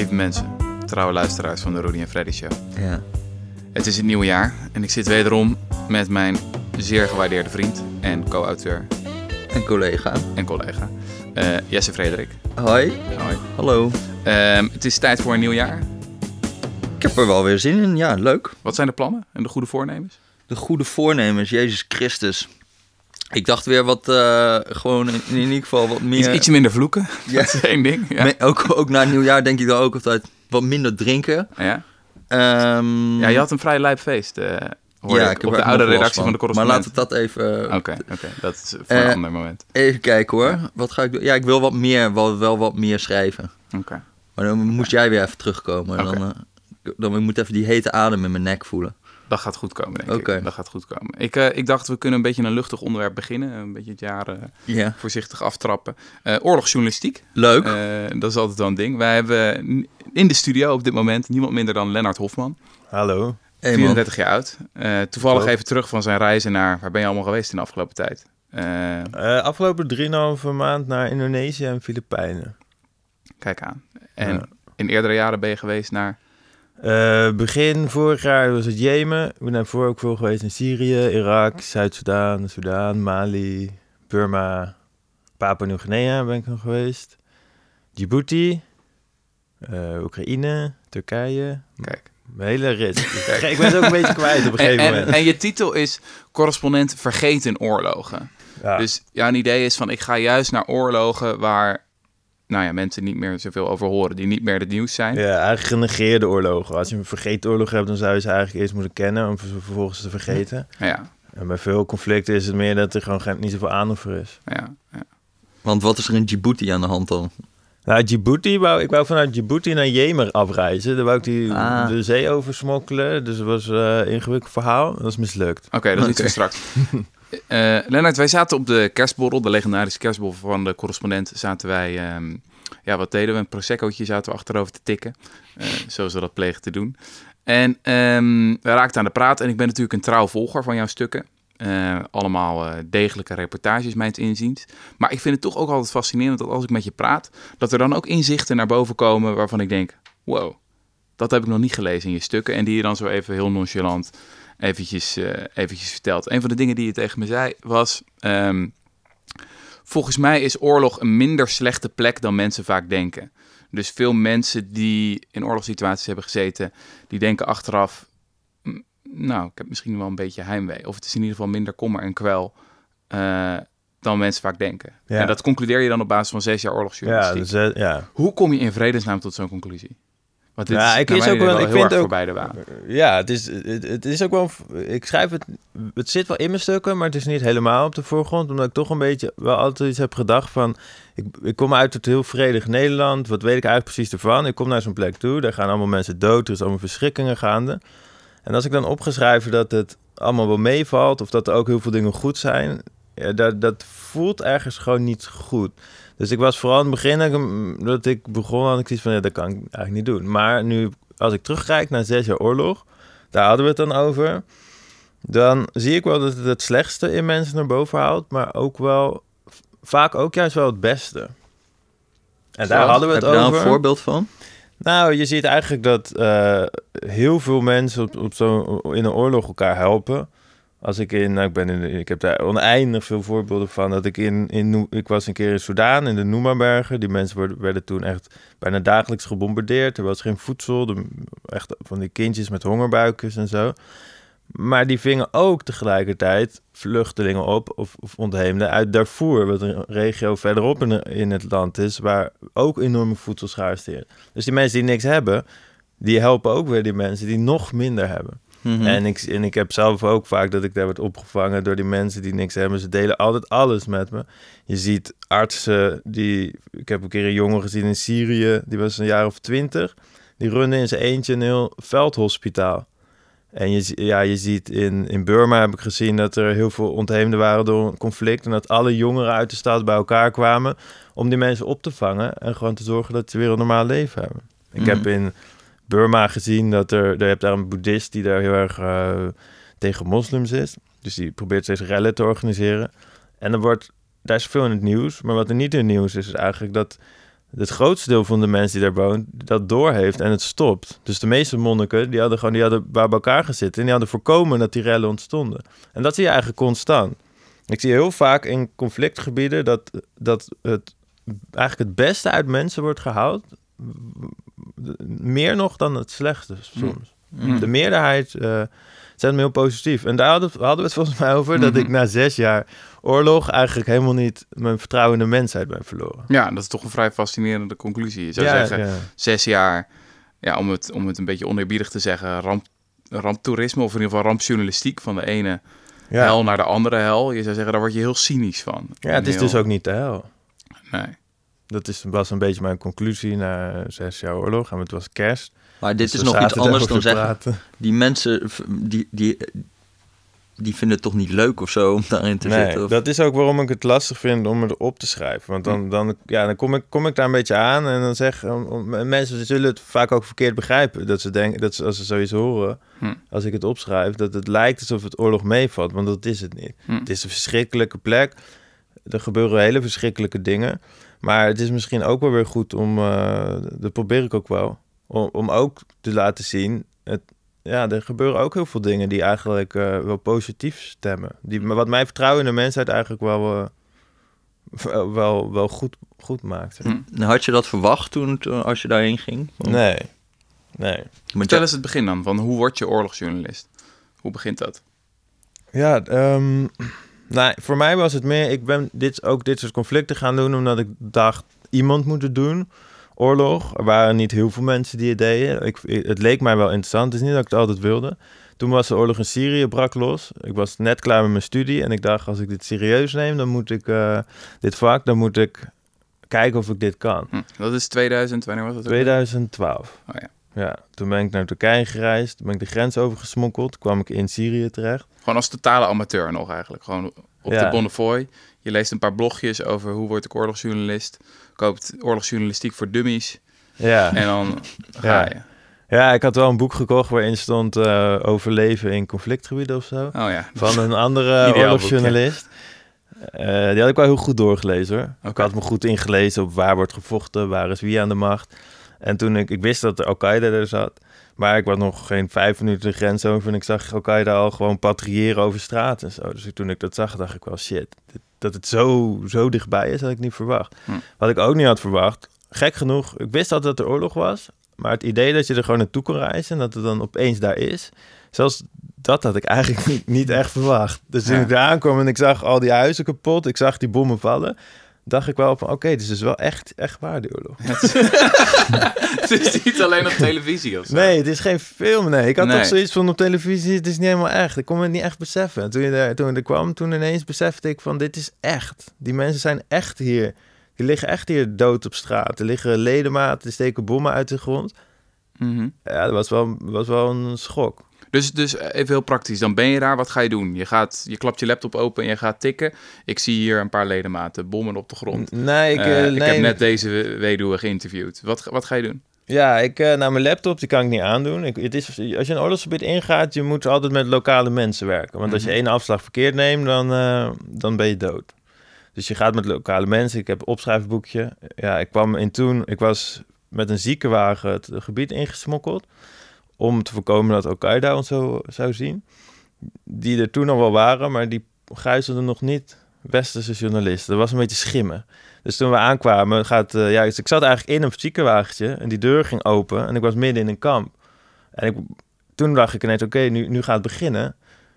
Lieve mensen, trouwe luisteraars van de Rudy en Freddy Show. Ja. Het is het nieuwe jaar en ik zit wederom met mijn zeer gewaardeerde vriend en co-auteur En collega. en collega eh, Jesse Frederik. Hoi. Hoi. Hallo. Ehm, het is tijd voor een nieuw jaar. Ik heb er wel weer zin in. Ja, leuk. Wat zijn de plannen en de goede voornemens? De goede voornemens, Jezus Christus. Ik dacht weer wat, eh, gewoon in, in ieder geval wat Iets, meer... ietsje minder vloeken, Ja. dat is één ding. Ja. Ook, ook na nieuwjaar denk ik dan ook altijd wat minder drinken. Ja? Ehm, ja, je had een vrij lijp feest, eh hoor ja, ik, op de oude redactie van de Maar correspondent. laten we dat even, Oké, oké, dat is voor Eh, een ander moment. even kijken hoor. Wat ga ik doen? Ja, ik wil wat meer, wel, wel wat meer schrijven. Oké. Maar dan moest jij weer even terugkomen. Dan, eh, dan ik moet even die hete adem in mijn nek voelen. Dat gaat goed komen, denk Oké. ik. Dat gaat goed komen. Ik, eh, ik dacht, we kunnen een beetje een luchtig onderwerp beginnen. Een beetje het jaar eh, Ja. voorzichtig aftrappen. Eh, oorlogsjournalistiek, Leuk. Eh, dat is altijd wel een ding. Wij hebben in de studio op dit moment niemand minder dan Lennart Hofman. Hallo. Hey, man. 34 jaar oud. Eh, toevallig even terug van zijn reizen naar... Waar ben je allemaal geweest in de afgelopen tijd? Eh, Eh, afgelopen 3,5 maand naar Indonesië en Filipijnen. kijk aan. En Ja. in eerdere jaren ben je geweest naar... Eh, begin vorig jaar was het Jemen. Ik ben daarvoor ook veel geweest in Syrië, Irak, Zuid-Soedan, Soedan, Mali, Burma, Papua Nieuw-Guinea ben ik nog geweest. Djibouti, eh, Oekraïne, Turkije. Kijk. Mijn hele rit. ik ben het ook een beetje kwijt op een En, gegeven en, moment. en je titel is correspondent vergeten oorlogen. Ja. Dus jouw idee is van ik ga juist naar oorlogen waar nou ja, mensen niet meer zoveel over horen, die niet meer het nieuws zijn. Ja, eigenlijk genegeerde oorlogen. Als je een vergeten oorlog hebt, dan zou je ze eigenlijk eerst moeten kennen om ze vervolgens te vergeten. Ja, En bij veel conflicten is het meer dat er gewoon geen, niet zoveel aandacht voor is. ja, ja. Want wat is er in Djibouti aan de hand dan? Nou, Djibouti, wou, ik wou vanuit Djibouti naar Jemen afreizen. Daar wou ik die, Ah. de zee over smokkelen. Dus dat was eh, een ingewikkeld verhaal. Dat is mislukt. Oké, dat is iets Oké. voor straks. Eh Lennart, wij zaten op de kerstborrel, de legendarische kerstborrel van de correspondent. Zaten wij, ehm, ja, wat deden we? Een proseccootje zaten we achterover te tikken. eh, zoals we dat plegen te doen. En ehm, we raakten aan de praat. En ik ben natuurlijk een trouw volger van jouw stukken. Eh, allemaal eh, degelijke reportages, mijns inziens. Maar ik vind het toch ook altijd fascinerend dat als ik met je praat, dat er dan ook inzichten naar boven komen waarvan ik denk: wow, dat heb ik nog niet gelezen in je stukken. En die je dan zo even heel nonchalant eventjes, eh, eventjes vertelt. Een van de dingen die je tegen me zei was: ehm, volgens mij is oorlog een minder slechte plek dan mensen vaak denken. Dus veel mensen die in oorlogssituaties hebben gezeten, die denken achteraf: "Mm, nou, ik heb misschien wel een beetje heimwee. Of het is in ieder geval minder kommer en kwel eh, dan mensen vaak denken. Ja. En dat concludeer je dan op basis van zes jaar Ja, oorlogsjournalistiek. dus, eh, ja. Hoe kom je in vredesnaam tot zo'n conclusie? Want dit Ja, is ik is ook wel- ik heel vind ook- voorbij de ja het, is, het, het is ook wel... Ik schrijf het... Het zit wel in mijn stukken, maar het is niet helemaal op de voorgrond. Omdat ik toch een beetje wel altijd iets heb gedacht van... Ik, ik kom uit het heel vredig Nederland. Wat weet ik eigenlijk precies ervan? Ik kom naar zo'n plek toe. Daar gaan allemaal mensen dood. Er is allemaal verschrikkingen gaande. En als ik dan opgeschrijven dat het allemaal wel meevalt... of dat er ook heel veel dingen goed zijn... Ja, dat, dat voelt ergens gewoon niet goed. Dus ik was vooral in het begin dat ik, begon, had ik iets van, ja, dat kan ik eigenlijk niet doen. Maar nu, als ik terugkijk naar zes jaar oorlog, daar hadden we het dan over. Dan zie ik wel dat het het slechtste in mensen naar boven haalt, maar ook wel, vaak ook juist wel het beste. En daar hadden we het Heb je daar over. een voorbeeld van? Nou, je ziet eigenlijk dat eh, heel veel mensen op, op zo, in een oorlog elkaar helpen. Als ik in, nou, ik ben in, ik heb daar oneindig veel voorbeelden van. Dat ik in, in, ik was een keer in Soudaan, in de Noema-bergen. Die mensen werden, werden toen echt bijna dagelijks gebombardeerd. Er was geen voedsel, echt van die kindjes met hongerbuikjes en zo. Maar die vingen ook tegelijkertijd vluchtelingen op, of, of ontheemden, uit Darfur, wat een regio verderop in, in het land is, waar ook enorme voedselschaarste is. Dus die mensen die niks hebben, die helpen ook weer die mensen die nog minder hebben. Mhm. En, ik, en ik heb zelf ook vaak dat ik daar word opgevangen door die mensen die niks hebben. Ze delen altijd alles met me. Je ziet artsen die... Ik heb een keer een jongen gezien in Syrië, die was een jaar of twintig. Die runde in zijn eentje een heel veldhospitaal. En je, ja, je ziet in, in Burma heb ik gezien dat er heel veel ontheemden waren door een conflict. En dat alle jongeren uit de stad bij elkaar kwamen om die mensen op te vangen. En gewoon te zorgen dat ze weer een normaal leven hebben. Ik heb Mhm. in Burma gezien dat er... Je hebt daar een boeddhist die daar heel erg eh, tegen moslims is. Dus die probeert steeds rellen te organiseren. En er wordt... Daar is veel in het nieuws. Maar wat er niet in het nieuws is, is eigenlijk dat het grootste deel van de mensen die daar woont, dat doorheeft en het stopt. Dus de meeste monniken, die hadden gewoon die hadden bij elkaar gezeten en die hadden voorkomen dat die rellen ontstonden. En dat zie je eigenlijk constant. Ik zie heel vaak in conflictgebieden dat, dat het eigenlijk het beste uit mensen wordt gehaald. Meer nog dan het slechte soms. Mm. De meerderheid uh, zijn heel positief. En daar hadden, hadden we het volgens mij over dat Mhm. ik na zes jaar oorlog eigenlijk helemaal niet mijn vertrouwen in de mensheid ben verloren. Ja, dat is toch een vrij fascinerende conclusie. Je zou ja, zeggen, ja. zes jaar, ja, om, het, om het een beetje oneerbiedig te zeggen, ramp, ramptoerisme of in ieder geval rampjournalistiek van de ene Ja. hel naar de andere hel. Je zou zeggen, daar word je heel cynisch van. ja, het is dus ook niet de hel. Nee. Dat is, was een beetje mijn conclusie na zes jaar oorlog. En het was kerst. Maar dit Dus is nog iets anders dan zeggen... Die mensen, die, die, die vinden het toch niet leuk of zo om daarin te Nee, zitten? Of... dat is ook waarom ik het lastig vind om het op te schrijven. Want dan, dan, ja, dan kom, ik, kom ik daar een beetje aan en dan zeg mensen zullen het vaak ook verkeerd begrijpen. Dat ze denken, dat ze, als ze zoiets horen, Hm. als ik het opschrijf, dat het lijkt alsof het oorlog meevalt. Want dat is het niet. Hm. Het is een verschrikkelijke plek. Er gebeuren hele verschrikkelijke dingen. Maar het is misschien ook wel weer goed om, eh, dat probeer ik ook wel, om, om ook te laten zien. Het, ja, er gebeuren ook heel veel dingen die eigenlijk eh, wel positief stemmen. Die, maar wat mijn vertrouwen in de mensheid eigenlijk wel, eh, wel, wel, wel goed, goed maakt. Hm. Had je dat verwacht toen, toen als je daarheen ging? Nee, nee. Vertel ja, eens het begin dan, van hoe word je oorlogsjournalist? Hoe begint dat? Ja, ehm, nou, voor mij was het meer... Ik ben dit, ook dit soort conflicten gaan doen... omdat ik dacht, iemand moet het doen. Oorlog. Er waren niet heel veel mensen die het deden. Ik, het leek mij wel interessant. Het is niet dat ik het altijd wilde. Toen was de oorlog in Syrië, brak los. Ik was net klaar met mijn studie. En ik dacht, als ik dit serieus neem... dan moet ik eh, dit vak... dan moet ik kijken of ik dit kan. Hm. Dat is 2000, wanneer was dat? ook? 2012. Oh ja. Ja, toen ben ik naar Turkije gereisd. Toen ben ik de grens overgesmokkeld. kwam ik in Syrië terecht. Gewoon als totale amateur nog eigenlijk. Gewoon op Ja. de Bonnefoy. Je leest een paar blogjes over hoe word ik oorlogsjournalist. Koopt oorlogsjournalistiek voor dummies. Ja. En dan ga je. Ja, ik had wel een boek gekocht waarin stond eh, overleven in conflictgebieden of zo. Oh ja. Van een andere oorlogsjournalist. Eh, die had ik wel heel goed doorgelezen hoor. Ik had me goed ingelezen op waar wordt gevochten, waar is wie aan de macht. En toen ik, ik wist dat de Al-Qaeda er zat. Maar ik was nog geen vijf minuten de grens over en ik zag Al-Qaeda al gewoon patrouilleren over straat en zo. Dus toen ik dat zag, dacht ik wel shit. dit- dat het zo, zo dichtbij is, had ik niet verwacht. Hm. Wat ik ook niet had verwacht, gek genoeg, ik wist altijd dat er oorlog was. Maar het idee dat je er gewoon naartoe kon reizen en dat het dan opeens daar is. Zelfs dat had ik eigenlijk niet, niet echt verwacht. Dus toen Ja. ik daar aankwam en ik zag al die huizen kapot, ik zag die bommen vallen. Dacht ik wel van, oké, dit is dus wel echt, echt waar, die oorlog. het is niet alleen op televisie of zo. Nee, het is geen film, nee. Ik had Nee. toch zoiets van op televisie, het is niet helemaal echt. Ik kon het niet echt beseffen. En toen je er, toen er kwam, toen ineens besefte ik van, dit is echt. Die mensen zijn echt hier. Die liggen echt hier dood op straat. Er liggen ledematen, er steken bommen uit de grond. Mhm. Ja, dat was wel, was wel een schok. Dus, dus even heel praktisch, dan ben je daar, wat ga je doen? Je, gaat, je klapt je laptop open en je gaat tikken. Ik zie hier een paar ledematen, bommen op de grond. Nee, ik, Eh, eh, ik heb net deze weduwe geïnterviewd. Wat, wat ga je doen? Ja, ik, eh nou, mijn laptop die kan ik niet aandoen. Ik, het is, als je een oorlogsgebied ingaat, je moet altijd met lokale mensen werken. Want als je Mhm. één afslag verkeerd neemt, dan, eh, dan ben je dood. Dus je gaat met lokale mensen. Ik heb een opschrijfboekje. Ja, ik kwam in toen, ik was met een ziekenwagen het gebied ingesmokkeld. Om te voorkomen dat Al-Qaeda ons zo zou zien. Die er toen al wel waren, maar die gijzelden nog niet westerse journalisten. Dat was een beetje schimmen. Dus toen we aankwamen, gaat, eh, ja, dus ik zat eigenlijk in een ziekenwagentje en die deur ging open en ik was midden in een kamp. En ik, toen dacht ik ineens, oké, nu, nu gaat het beginnen.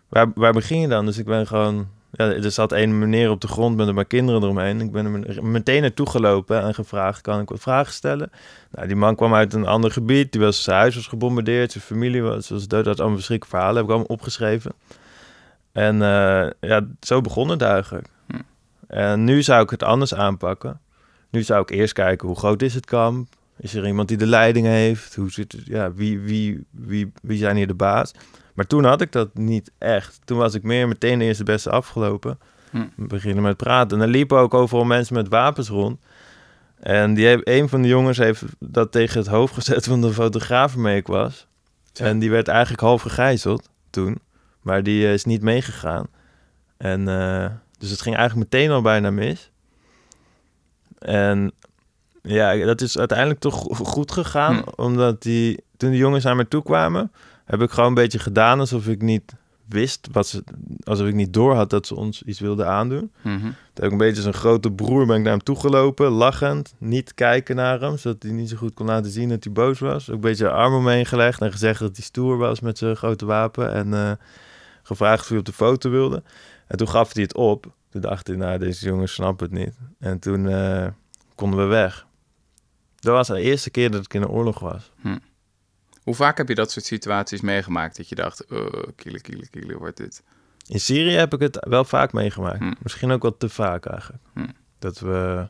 Waar, waar begin je dan? Dus ik ben gewoon, ja, er zat een meneer op de grond met een paar kinderen eromheen. Ik ben er meteen naartoe gelopen en gevraagd, kan ik wat vragen stellen? Nou, die man kwam uit een ander gebied, die was, zijn huis was gebombardeerd, zijn familie was, was dood, dat allemaal verschrikkelijke verhalen, heb ik allemaal opgeschreven. En eh, ja, zo begon het eigenlijk. Hm. En nu zou ik het anders aanpakken. Nu zou ik eerst kijken hoe groot is het kamp. Is er iemand die de leiding heeft? Hoe zit het, ja, wie, wie, wie, wie zijn hier de baas? Maar toen had ik dat niet echt. Toen was ik meer meteen de eerste beste afgelopen. Hm. We beginnen met praten. En er liepen ook overal mensen met wapens rond. En die een van de jongens heeft dat tegen het hoofd gezet van de fotograaf waarmee ik was. En die werd eigenlijk half gegijzeld toen. Maar die eh, is niet meegegaan. En eh, dus het ging eigenlijk meteen al bijna mis. En ja, dat is uiteindelijk toch go- goed gegaan. Hm. Omdat die, toen de jongens naar me toe kwamen, heb ik gewoon een beetje gedaan alsof ik niet wist wat ze, alsof ik niet door had dat ze ons iets wilden aandoen. Mhm. Toen heb ik een beetje zijn grote broer ben ik naar hem toegelopen, lachend, niet kijken naar hem, zodat hij niet zo goed kon laten zien dat hij boos was. Ook een beetje de arm omheen gelegd en gezegd dat hij stoer was met zijn grote wapen en eh, gevraagd of hij op de foto wilde. En toen gaf hij het op. Toen dacht hij, nou, deze jongens snappen het niet. En toen eh, konden we weg. Dat was de eerste keer dat ik in een oorlog was. Hoe vaak heb je dat soort situaties meegemaakt dat je dacht, oh, kiele, kiele, kiele, wordt dit? In Syrië heb ik het wel vaak meegemaakt. Hm. Misschien ook wel te vaak eigenlijk. Hm. Dat we...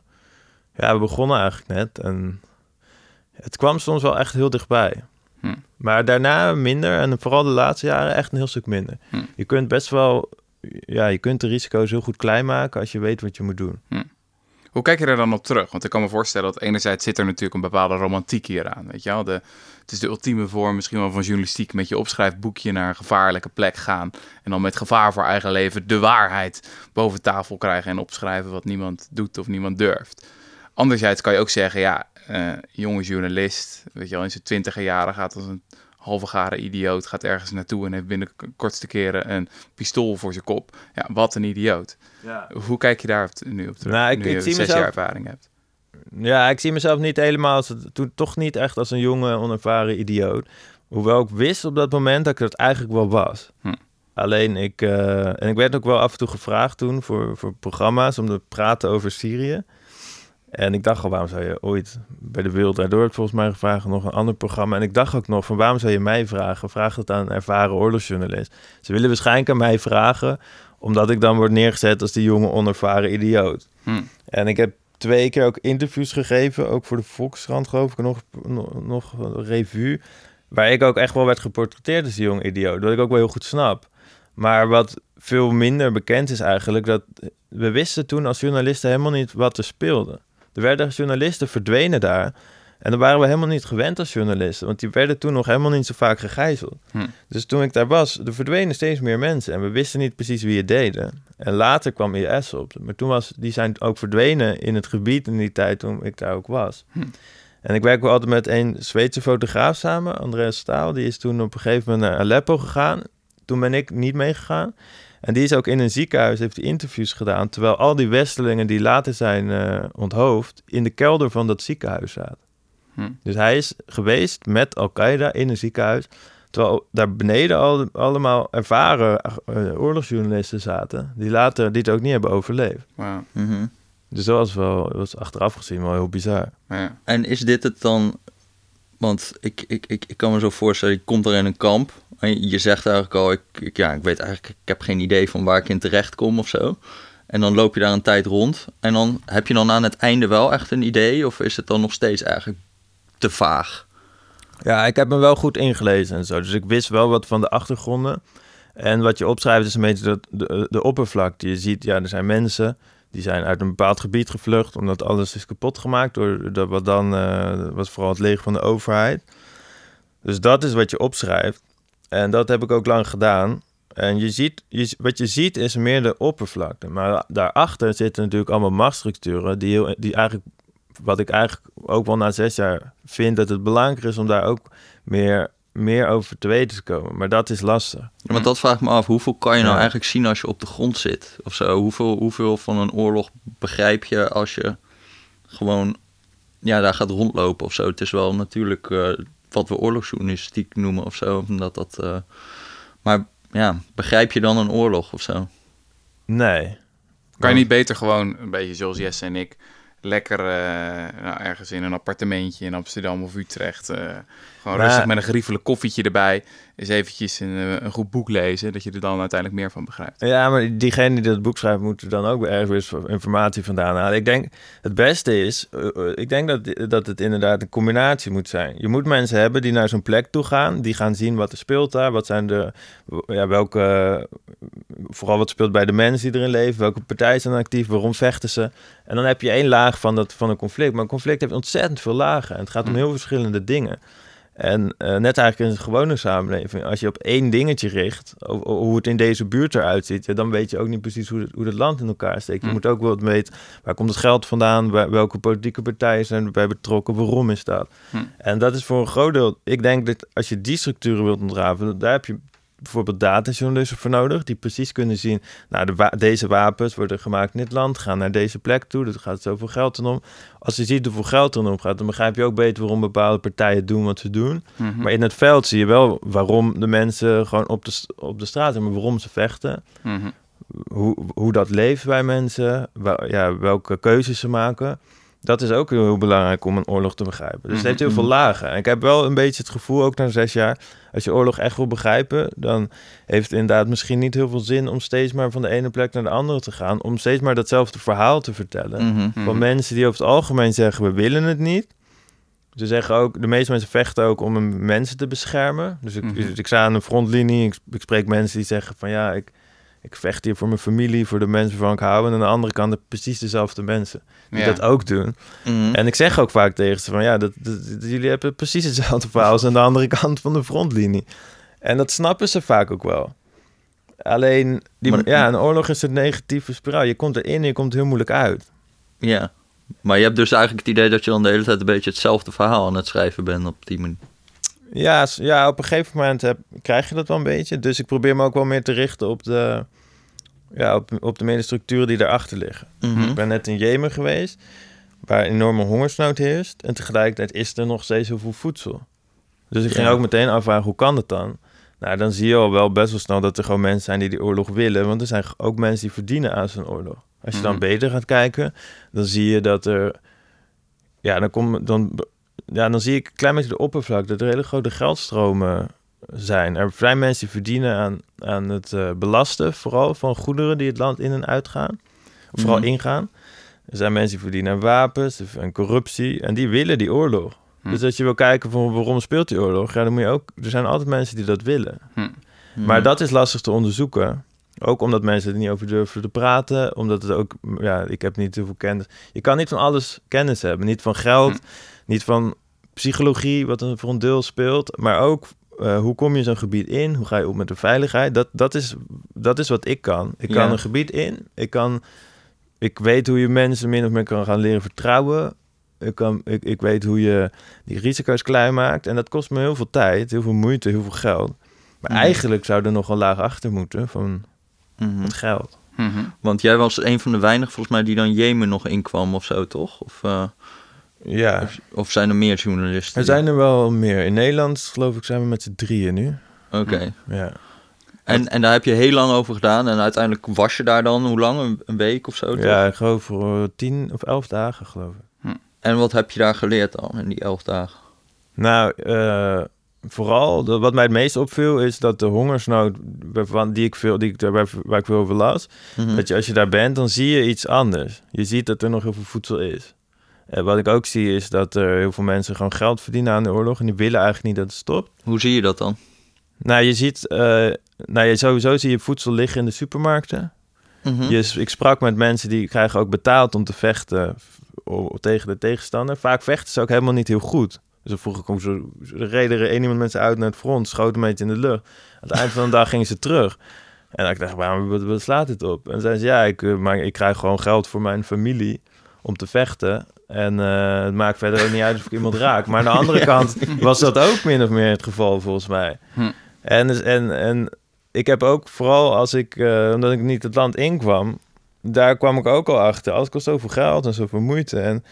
Ja, we begonnen eigenlijk net. En het kwam soms wel echt heel dichtbij. Hm. Maar daarna minder. En vooral de laatste jaren echt een heel stuk minder. Je kunt best wel... Ja, je kunt de risico's heel goed klein maken als je weet wat je moet doen. Hoe kijk je er dan op terug? Want ik kan me voorstellen dat enerzijds zit er natuurlijk een bepaalde romantiek hier aan. Weet je wel? De, het is de ultieme vorm misschien wel van journalistiek. Met je opschrijfboekje naar een gevaarlijke plek gaan. En dan met gevaar voor eigen leven de waarheid boven tafel krijgen. En opschrijven wat niemand doet of niemand durft. Anderzijds kan je ook zeggen, ja, eh, jonge journalist, weet je wel, in zijn twintiger jaren gaat als een halve garen idioot, gaat ergens naartoe en heeft binnen kortste keren een pistool voor zijn kop. Ja, wat een idioot. Ja. Hoe kijk je daar op- nu op terug? Nou, ik- nu ik je zie zes mezelf- jaar ervaring hebt. Ja, ik zie mezelf niet helemaal als het, toen toch niet echt als een jonge, onervaren idioot. Hoewel ik wist op dat moment dat ik dat eigenlijk wel was. Hm. Alleen ik, eh, en ik werd ook wel af en toe gevraagd toen voor, voor programma's om te praten over Syrië. En ik dacht al, waarom zou je ooit bij de Wereld Draait Door het volgens mij gevraagd nog een ander programma. En ik dacht ook nog van waarom zou je mij vragen? Vraag het aan een ervaren oorlogsjournalist. Ze willen waarschijnlijk aan mij vragen, omdat ik dan word neergezet als die jonge onervaren idioot. Hm. En ik heb twee keer ook interviews gegeven, ook voor de Volkskrant geloof ik, nog, nog, nog een revue, waar ik ook echt wel werd geportretteerd als die jonge idioot, wat ik ook wel heel goed snap. Maar wat veel minder bekend is eigenlijk, dat we wisten toen als journalisten helemaal niet wat er speelde. Er werden journalisten verdwenen daar. En dan waren we helemaal niet gewend als journalisten, want die werden toen nog helemaal niet zo vaak gegijzeld. Hm. Dus toen ik daar was, er verdwenen steeds meer mensen en we wisten niet precies wie het deden. En later kwam IS op. Maar toen was, die zijn ook verdwenen in het gebied in die tijd toen ik daar ook was. Hm. En ik werk wel altijd met een Zweedse fotograaf samen, Andreas Staal. Die is toen op een gegeven moment naar Aleppo gegaan. Toen ben ik niet meegegaan. En die is ook in een ziekenhuis, heeft die interviews gedaan. Terwijl al die Westelingen die later zijn eh, onthoofd, in de kelder van dat ziekenhuis zaten. Hm. Dus hij is geweest met Al-Qaeda in een ziekenhuis. Terwijl daar beneden al, allemaal ervaren eh, oorlogsjournalisten zaten. Die later dit ook niet hebben overleefd. Mhm. Dus dat was wel, was achteraf gezien wel heel bizar. Ja. En is dit het dan? Want ik, ik, ik, ik kan me zo voorstellen, je komt er in een kamp. En je- zegt eigenlijk al, ik, ik, ja, ik weet eigenlijk, ik heb geen idee van waar ik in terecht kom of zo. En dan loop je daar een tijd rond. En dan heb je dan aan het einde wel echt een idee? Of is het dan nog steeds eigenlijk te vaag? Ja, ik heb me wel goed ingelezen en zo. Dus ik wist wel wat van de achtergronden. En wat je opschrijft is een beetje de, de oppervlakte. Je ziet, ja, er zijn mensen die zijn uit een bepaald gebied gevlucht... omdat alles is kapot gemaakt door de, wat dan... eh, dat was vooral het leger van de overheid. Dus dat is wat je opschrijft. En dat heb ik ook lang gedaan. En je ziet, je, wat je ziet is meer de oppervlakte. Maar daarachter zitten natuurlijk allemaal machtsstructuren... die, heel, die eigenlijk, wat ik eigenlijk ook wel na zes jaar vind... dat het belangrijker is om daar ook meer, meer over te weten te komen. Maar dat is lastig. Ja, want dat vraagt me af, hoeveel kan je nou Ja. eigenlijk zien als je op de grond zit? Of zo, hoeveel, hoeveel van een oorlog begrijp je als je gewoon ja, daar gaat rondlopen of zo? Het is wel natuurlijk eh, wat we oorlogsjournalistiek noemen of zo. Omdat dat, eh, maar ja, begrijp je dan een oorlog of zo? Nee. Kan je niet beter gewoon, een beetje zoals Jesse en ik, lekker eh, nou, ergens in een appartementje in Amsterdam of Utrecht, eh, gewoon Maar- rustig met een grievelijk koffietje erbij, eens eventjes een, eh, een goed boek lezen, dat je er dan uiteindelijk meer van begrijpt. Ja, maar diegene die dat boek schrijft, moet er dan ook ergens informatie vandaan halen. Ik denk, het beste is, eh, eh, ik denk dat, dat het inderdaad een combinatie moet zijn. Je moet mensen hebben die naar zo'n plek toe gaan, die gaan zien wat er speelt daar, wat zijn de, ja, welke, vooral wat speelt bij de mensen die erin leven, welke partijen zijn actief, waarom vechten ze. En dan heb je één laag van, dat, van een conflict. Maar een conflict heeft ontzettend veel lagen en het gaat om Hm. heel verschillende dingen. En eh, net eigenlijk in een gewone samenleving, als je op één dingetje richt, hoe het in deze buurt eruit ziet, ja, dan weet je ook niet precies hoe het, hoe het land in elkaar steekt. Je Hm. moet ook wel weten, waar komt het geld vandaan, waar- welke politieke partijen zijn erbij betrokken, waarom is dat? Hm. En dat is voor een groot deel, ik denk dat als je die structuren wilt ontrafelen, daar heb je bijvoorbeeld datajournalisten voor nodig, die precies kunnen zien, nou, de wa- deze wapens worden gemaakt in dit land, gaan naar deze plek toe, er gaat zoveel geld om. Als je ziet hoeveel geld er om gaat, dan begrijp je ook beter waarom bepaalde partijen doen wat ze doen. Mhm. Maar in het veld zie je wel waarom de mensen gewoon op de, op de straat zijn, maar waarom ze vechten. Mhm. Hoe, hoe dat leeft bij mensen, ja, welke keuzes ze maken. Dat is ook heel, belangrijk om een oorlog te begrijpen. Dus het heeft heel veel Mhm. lagen. En ik heb wel een beetje het gevoel, ook na zes jaar, als je oorlog echt wil begrijpen, dan heeft het inderdaad misschien niet heel veel zin om steeds maar van de ene plek naar de andere te gaan. Om steeds maar datzelfde verhaal te vertellen. Mhm. Mhm. Van mensen die over het algemeen zeggen, we willen het niet. Ze zeggen ook, de meeste mensen vechten ook om hun mensen te beschermen. Dus ik, Mhm. ik sta aan de frontlinie, ik, ik spreek mensen die zeggen van ja, ik, ik vecht hier voor mijn familie, voor de mensen waarvan ik hou. En aan de andere kant precies dezelfde mensen die Ja. dat ook doen. Mhm. En ik zeg ook vaak tegen ze van ja, dat, dat- dat- jullie hebben precies hetzelfde verhaal als aan de andere kant van de frontlinie. En dat snappen ze vaak ook wel. Alleen, die, Maar- ja, een oorlog is een negatieve spiraal. Je komt erin en je komt heel moeilijk uit. Ja. Maar je hebt dus eigenlijk het idee dat je dan de hele tijd een beetje hetzelfde verhaal aan het schrijven bent op die manier. Ja, ja op een gegeven moment heb, krijg je dat wel een beetje. Dus ik probeer me ook wel meer te richten op de, ja, op, op de middenstructuren die daarachter liggen. Mhm. Ik ben net in Jemen geweest, waar enorme hongersnood heerst. En tegelijkertijd is er nog steeds heel veel voedsel. Dus ik ging Ja. ook meteen afvragen, hoe kan dat dan? Nou, dan zie je al wel best wel snel dat er gewoon mensen zijn die die oorlog willen. Want er zijn ook mensen die verdienen aan zo'n oorlog. Als je dan Mhm. beter gaat kijken, dan zie je dat er... Ja, dan, kom, dan, ja, dan zie ik een klein beetje de oppervlakte. Dat er hele grote geldstromen zijn. Er zijn mensen die verdienen aan, aan het eh, belasten, vooral van goederen die het land in en uitgaan. Of vooral Mhm. ingaan. Er zijn mensen die verdienen aan wapens en corruptie. En die willen die oorlog. Hm. Dus als je wil kijken van waarom speelt die oorlog, ja, dan moet je ook. Er zijn altijd mensen die dat willen. Hm. Maar dat is lastig te onderzoeken. Ook omdat mensen er niet over durven te praten. Omdat het ook, ja, ik heb niet heel veel kennis. Je kan niet van alles kennis hebben. Niet van geld, Hm. Niet van psychologie, wat er voor een deel speelt. Maar ook, eh, hoe kom je zo'n gebied in? Hoe ga je op met de veiligheid? Dat, dat, is, dat is wat ik kan. Ik kan een gebied in. Ik kan, ik weet hoe je mensen min of meer kan gaan leren vertrouwen. Ik, kan, ik, ik weet hoe je die risico's klein maakt. En dat kost me heel veel tijd, heel veel moeite, heel veel geld. Maar Mhm. eigenlijk zou er nog een laag achter moeten van Mhm. het geld. Mhm. Want jij was een van de weinigen volgens mij die dan Jemen nog inkwam of zo, toch? Of, eh, Ja, of, of zijn er meer journalisten? er zijn er wel meer. In Nederland geloof ik zijn we met z'n drieën nu. Oké. Ja. En, en daar heb je heel lang over gedaan en uiteindelijk was je daar dan, hoe lang? Een, een week of zo? toch? Ja, ik geloof voor eh, tien of elf dagen geloof ik. En wat heb je daar geleerd dan in die elf dagen? Nou, eh, vooral de- wat mij het meest opviel is dat de hongersnood waarvan die ik veel, die ik waar ik veel over las, Mhm. dat je als je daar bent, dan zie je iets anders. Je ziet dat er nog heel veel voedsel is. En wat ik ook zie is dat er heel veel mensen gewoon geld verdienen aan de oorlog en die willen eigenlijk niet dat het stopt. Hoe zie je dat dan? Nou, je ziet, eh, nou, je, sowieso zie je voedsel liggen in de supermarkten. Mhm. Je, ik sprak met mensen die krijgen ook betaald om te vechten tegen de tegenstander. Vaak vechten ze ook helemaal niet heel goed. Dus dan vroeg ik hoe ze, reden er één iemand mensen uit naar het front, schoten een beetje in de lucht. Aan het eind van de dag gingen ze terug. En ik dacht, waarom wat, wat slaat dit op? En zeiden ze, ja, ik, eh, maar ik krijg gewoon geld voor mijn familie om te vechten. En eh, het maakt verder ook niet uit of ik iemand raak. Maar aan de andere kant was dat ook min of meer het geval, volgens mij. Hm. En, dus- en, en ik heb ook vooral als ik, eh, omdat ik niet het land inkwam, daar kwam ik ook al achter. Alles kost zoveel geld en zoveel moeite. En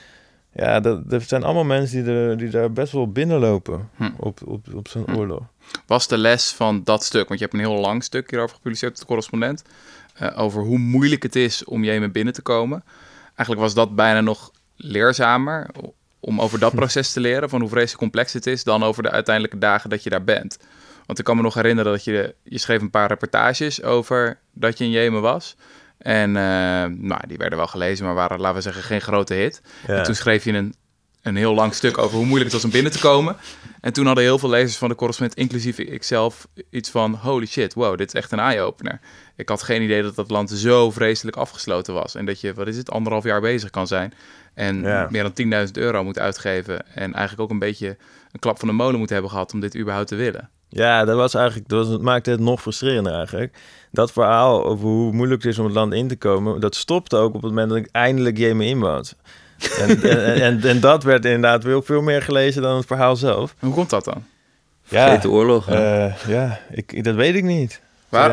ja, dat, er zijn allemaal mensen die, er, die daar best wel binnenlopen Hm. op, op, op zo'n Hm. oorlog. was de les van dat stuk? Want je hebt een heel lang stuk hierover gepubliceerd de correspondent. eh, over hoe moeilijk het is om Jemen binnen te komen. Eigenlijk was dat bijna nog leerzamer om over dat proces te leren. Van hoe vreselijk complex het is. Dan over de uiteindelijke dagen dat je daar bent. Want ik kan me nog herinneren dat je, je schreef een paar reportages over dat je in Jemen was. En eh, nou, die werden wel gelezen, maar waren, laten we zeggen, geen grote hit. Ja. En toen schreef je een, een heel lang stuk over hoe moeilijk het was om binnen te komen. En toen hadden heel veel lezers van de correspondent, inclusief ikzelf, iets van... holy shit, wow, dit is echt een eye-opener. Ik had geen idee dat dat land zo vreselijk afgesloten was. En dat je, wat is het, anderhalf jaar bezig kan zijn. En Ja. meer dan 10.000 euro moet uitgeven. En eigenlijk ook een beetje een klap van de molen moet hebben gehad om dit überhaupt te willen. Ja, dat was eigenlijk, dat was, het maakte het nog frustrerender eigenlijk. Dat verhaal over hoe moeilijk het is om het land in te komen, dat stopte ook op het moment dat ik eindelijk Jemen inwoond. En, en, en, en dat werd inderdaad veel, veel meer gelezen dan het verhaal zelf. Hoe komt dat dan? Vergeet de oorlog. hè? eh, ja ik, dat weet ik niet. Waar-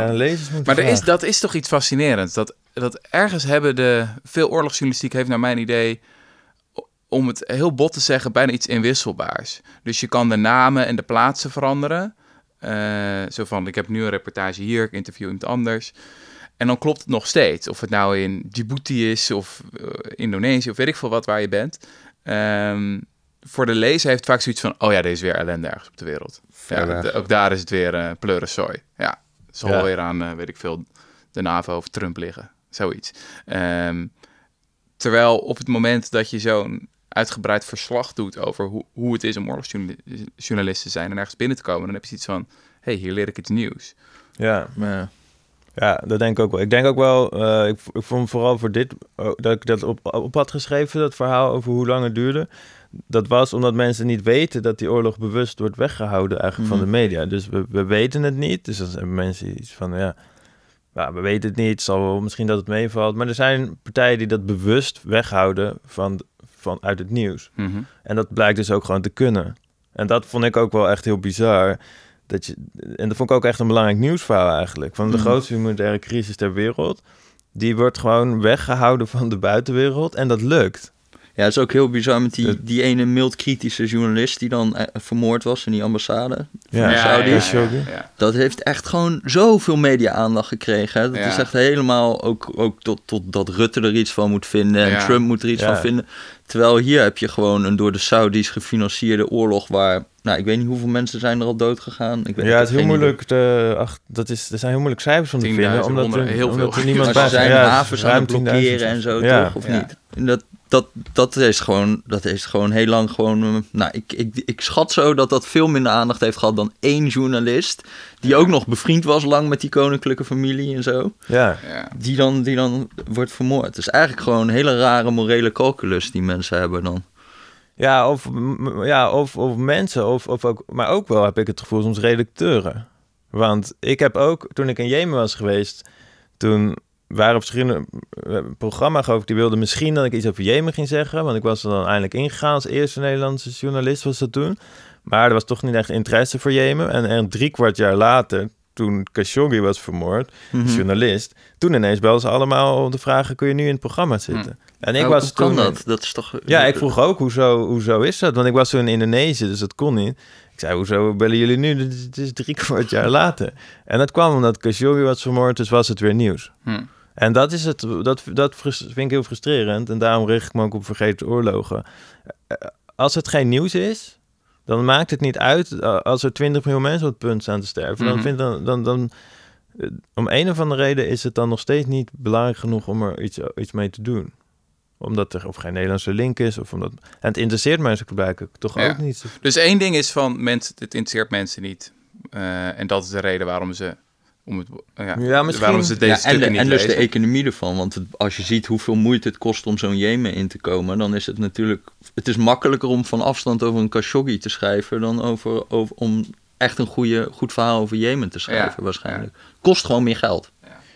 Maar er is, dat is toch iets fascinerends. Dat, dat ergens hebben de... Veel oorlogsjournalistiek heeft naar mijn idee... om het heel bot te zeggen, bijna iets inwisselbaars. Dus je kan de namen en de plaatsen veranderen. Eh, zo van, ik heb nu een reportage hier, ik interview iemand anders. En dan klopt het nog steeds. Of het nou in Djibouti is of eh, Indonesië of weet ik veel wat waar je bent. Ehm, voor de lezer heeft vaak zoiets van... oh ja, er is weer ellende ergens op de wereld. Ja, de- ook daar is het weer pleurensooi. Ja, zal Ja. weer aan, weet ik veel, de NAVO of Trump liggen. Zoiets. Ehm, terwijl op het moment dat je zo'n uitgebreid verslag doet over hoe, hoe het is om oorlogsjournalist te zijn en ergens binnen te komen, dan heb je zoiets van, hey, hier leer ik iets nieuws. Ja, Maar ja, dat denk ik ook wel. Ik denk ook wel, eh, ik, ik vond vooral voor dit, oh, dat ik dat op, op had geschreven, dat verhaal over hoe lang het duurde. Dat was omdat mensen niet weten dat die oorlog bewust wordt weggehouden eigenlijk van Mhm. de media. Dus we, we weten het niet. Dus dan hebben mensen iets van, ja, ja, we weten het niet. Zal misschien dat het meevalt. Maar er zijn partijen die dat bewust weghouden van, van, uit het nieuws. Mhm. En dat blijkt dus ook gewoon te kunnen. En dat vond ik ook wel echt heel bizar. Dat je, en dat vond ik ook echt een belangrijk nieuwsverhaal eigenlijk. Van de Mhm. grootste humanitaire crisis ter wereld. Die wordt gewoon weggehouden van de buitenwereld. En dat lukt. Ja, het is ook heel bizar met die, Het- die ene mild kritische journalist die dan eh, vermoord was in die ambassade. Ja, Saudi. Ja. Dat heeft echt gewoon zoveel media-aandacht gekregen. hè. Dat Ja. is echt helemaal ook, ook tot, tot dat Rutte er iets van moet vinden en Ja. Trump moet er iets Ja. van vinden. Terwijl hier heb je gewoon een door de Saudis gefinancierde oorlog waar, nou, ik weet niet hoeveel mensen zijn er al dood gegaan. Ik weet, Ja, het is heel moeilijk. Te, ach, dat is, er zijn heel moeilijk cijfers om te 10.000, vinden. Omdat, er, heel omdat veel. er niemand bij ze zijn Ja, havens aan het blokkeren 10.000. en zo, Ja. toch? Of Ja. niet? En dat, dat, dat, is gewoon, dat is gewoon heel lang gewoon... eh, Nou, ik, ik, ik schat zo dat dat veel minder aandacht heeft gehad dan één journalist... die ook nog bevriend was lang met die koninklijke familie en zo... Ja, Ja. die dan, die dan wordt vermoord. Het is eigenlijk gewoon een hele rare morele calculus die mensen hebben dan. ja, of, ja of, of mensen, of, of ook, maar ook wel heb ik het gevoel soms redacteuren. Want ik heb ook, toen ik in Jemen was geweest, toen waren er verschillende eh, programma's geloof ik, die wilden misschien dat ik iets over Jemen ging zeggen. Want ik was er dan eindelijk ingegaan als eerste Nederlandse journalist was dat toen. Maar er was toch niet echt interesse voor Jemen. En, en drie kwart jaar later, toen Khashoggi was vermoord, Mhm. de journalist, toen ineens belden ze allemaal om te vragen, kun je nu in het programma zitten? En ik Hoe- was hoe kan toen, dat? Dat is toch... ja, ik vroeg ook, hoezo, hoezo is dat? Want ik was toen in Indonesië, dus dat kon niet. Ik zei, hoezo bellen jullie nu? Het is drie kwart jaar later. En dat kwam omdat Khashoggi was vermoord, dus was het weer nieuws. Hm. En dat, is het, dat, dat vind ik heel frustrerend. En daarom richt ik me ook op vergeten oorlogen. Eh, Als het geen nieuws is, dan maakt het niet uit eh, als er 20 miljoen mensen op het punt staan te sterven. Dan Mhm. vind dan, dan, dan, eh, om een of andere reden is het dan nog steeds niet belangrijk genoeg om er iets, iets mee te doen. Omdat er of geen Nederlandse link is. Of omdat, en het interesseert mensen blijkbaar toch Ja. ook niet. Dus één ding is van, mensen, het interesseert mensen niet. En dat is de reden waarom ze, om het, eh, ja, Ja, misschien- waarom ze deze Ja, en stukken de, niet en dus de economie ervan. Want het- als je ziet hoeveel moeite het kost om zo'n Jemen in te komen, dan is het natuurlijk. Het is makkelijker om van afstand over een Khashoggi te schrijven dan over, over om echt een goede, goed verhaal over Jemen te schrijven, Ja, waarschijnlijk. Kost gewoon meer geld.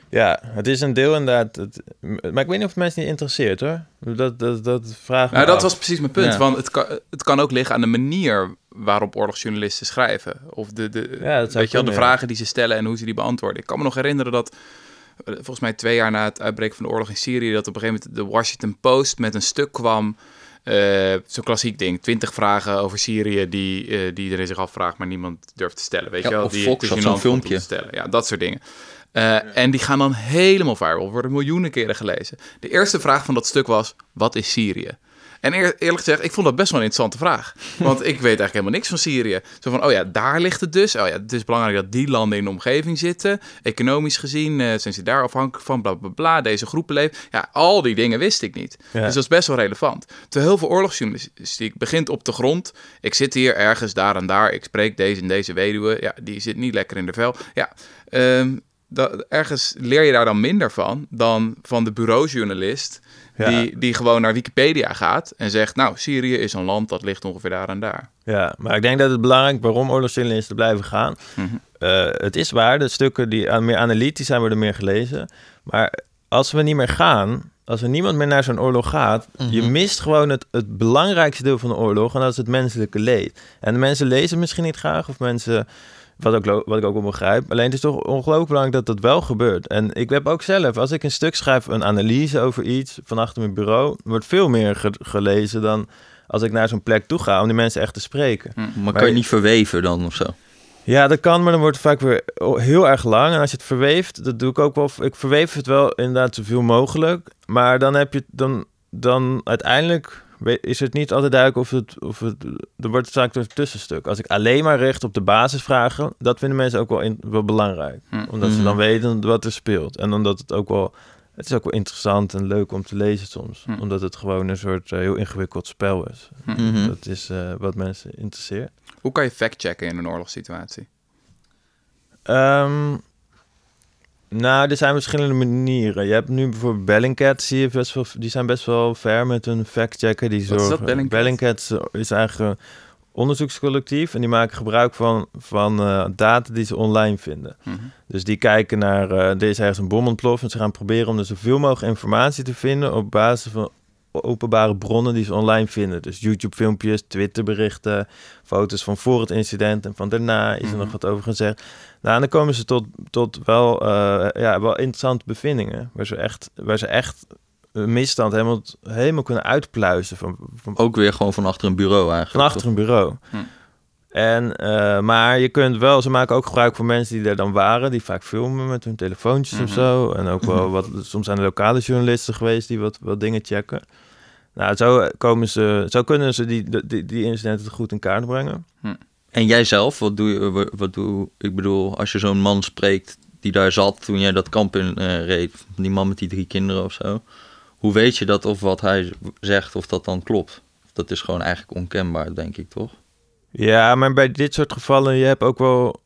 Ja, het is een deel inderdaad. Het, maar ik weet niet of het mensen niet interesseert hoor. Dat, dat, dat vraag Nou, dat af. was precies mijn punt. Ja. Want het kan, het kan ook liggen aan de manier waarop oorlogsjournalisten schrijven. Of de, de, Ja, weet je wel, de vragen die ze stellen en hoe ze die beantwoorden. Ik kan me nog herinneren dat, eh, volgens mij twee jaar na het uitbreken van de oorlog in Syrië, dat op een gegeven moment de Washington Post met een stuk kwam. eh, Zo'n klassiek ding. Twintig vragen over Syrië die, eh, die iedereen zich afvraagt, maar niemand durft te stellen. Weet Ja, je wel? of die, Fox gênant zo'n filmpje. te stellen. Ja, dat soort dingen. En die gaan dan helemaal viral, worden miljoenen keren gelezen. De eerste vraag van dat stuk was, wat is Syrië? En eer- eerlijk gezegd, ik vond dat best wel een interessante vraag. Want ik weet eigenlijk helemaal niks van Syrië. Zo van, oh ja, daar ligt het dus. Oh ja, het is belangrijk dat die landen in de omgeving zitten. Economisch gezien eh, zijn ze daar afhankelijk van, bla bla bla. Deze groepen leven. Ja, al die dingen wist ik niet. Ja. Dus dat is best wel relevant. Terwijl heel veel oorlogsjournalistiek begint op de grond. Ik zit hier ergens daar en daar. Ik spreek deze en deze weduwe. Ja, die zit niet lekker in de vel. Ja, ehm, dat, ergens leer je daar dan minder van dan van de bureaujournalist Ja. Die, die gewoon naar Wikipedia gaat en zegt... nou, Syrië is een land dat ligt ongeveer daar en daar. Ja, maar ik denk dat het belangrijk waarom oorlogsjournalisten blijven gaan. Mhm. Eh, het is waar, de stukken die meer analytisch zijn, worden meer gelezen. Maar als we niet meer gaan, als er niemand meer naar zo'n oorlog gaat, je mist gewoon het, het belangrijkste deel van de oorlog en dat is het menselijke leed. En de mensen lezen misschien niet graag, of mensen, wat, ook, wat ik ook wel begrijp. Alleen het is toch ongelooflijk belangrijk dat dat wel gebeurt. En ik heb ook zelf, als ik een stuk schrijf, een analyse over iets van achter mijn bureau, wordt veel meer ge- gelezen dan als ik naar zo'n plek toe ga om die mensen echt te spreken. Maar kan je niet verweven dan of zo? Ja, dat kan, maar dan wordt het vaak weer heel erg lang. En als je het verweeft, dat doe ik ook wel. Ik verweef het wel inderdaad zoveel mogelijk. Maar dan heb je dan, dan uiteindelijk is het niet altijd duidelijk of het, of het. Er wordt vaak een tussenstuk. Als ik alleen maar richt op de basisvragen, dat vinden mensen ook wel, in, wel belangrijk. Hm. Omdat ze Mhm. dan weten wat er speelt. En omdat het ook wel. Het is ook wel interessant en leuk om te lezen soms. Hm. Omdat het gewoon een soort eh, heel ingewikkeld spel is. Dat is eh, wat mensen interesseert. Hoe kan je fact-checken in een oorlogssituatie? Ehm, nou, er zijn verschillende manieren. Je hebt nu bijvoorbeeld Bellingcat, zie je best wel, die zijn best wel ver met hun fact-checker. Die Wat is dat, Bellingcat? Bellingcat is eigenlijk een onderzoekscollectief en die maken gebruik van, van eh, data die ze online vinden. Mhm. Dus die kijken naar, eh er is ergens een bom ontploft en ze gaan proberen om er zoveel mogelijk informatie te vinden op basis van openbare bronnen die ze online vinden. Dus YouTube-filmpjes, Twitter-berichten, foto's van voor het incident en van daarna is er Mhm. nog wat over gezegd. Nou, en dan komen ze tot, tot wel, eh, ja, wel interessante bevindingen, waar ze echt, waar ze echt een misstand helemaal, helemaal kunnen uitpluizen van, van, Ook weer gewoon van achter een bureau eigenlijk. van achter een bureau. Hm. En, eh, maar je kunt wel, ze maken ook gebruik van mensen die er dan waren, die vaak filmen met hun telefoontjes of Mhm. zo. En ook wel wat, soms zijn er lokale journalisten geweest die wat, wat dingen checken. Nou, zo, komen ze, zo kunnen ze die, die, die incidenten goed in kaart brengen. En jij zelf, wat doe je? wa- Wat doe, ik bedoel, als je zo'n man spreekt die daar zat toen jij dat kamp in eh, reed, die man met die drie kinderen of zo. Hoe weet je dat of wat hij zegt, of dat dan klopt? Dat is gewoon eigenlijk onkenbaar, denk ik, toch? Ja, maar bij dit soort gevallen, je hebt ook wel...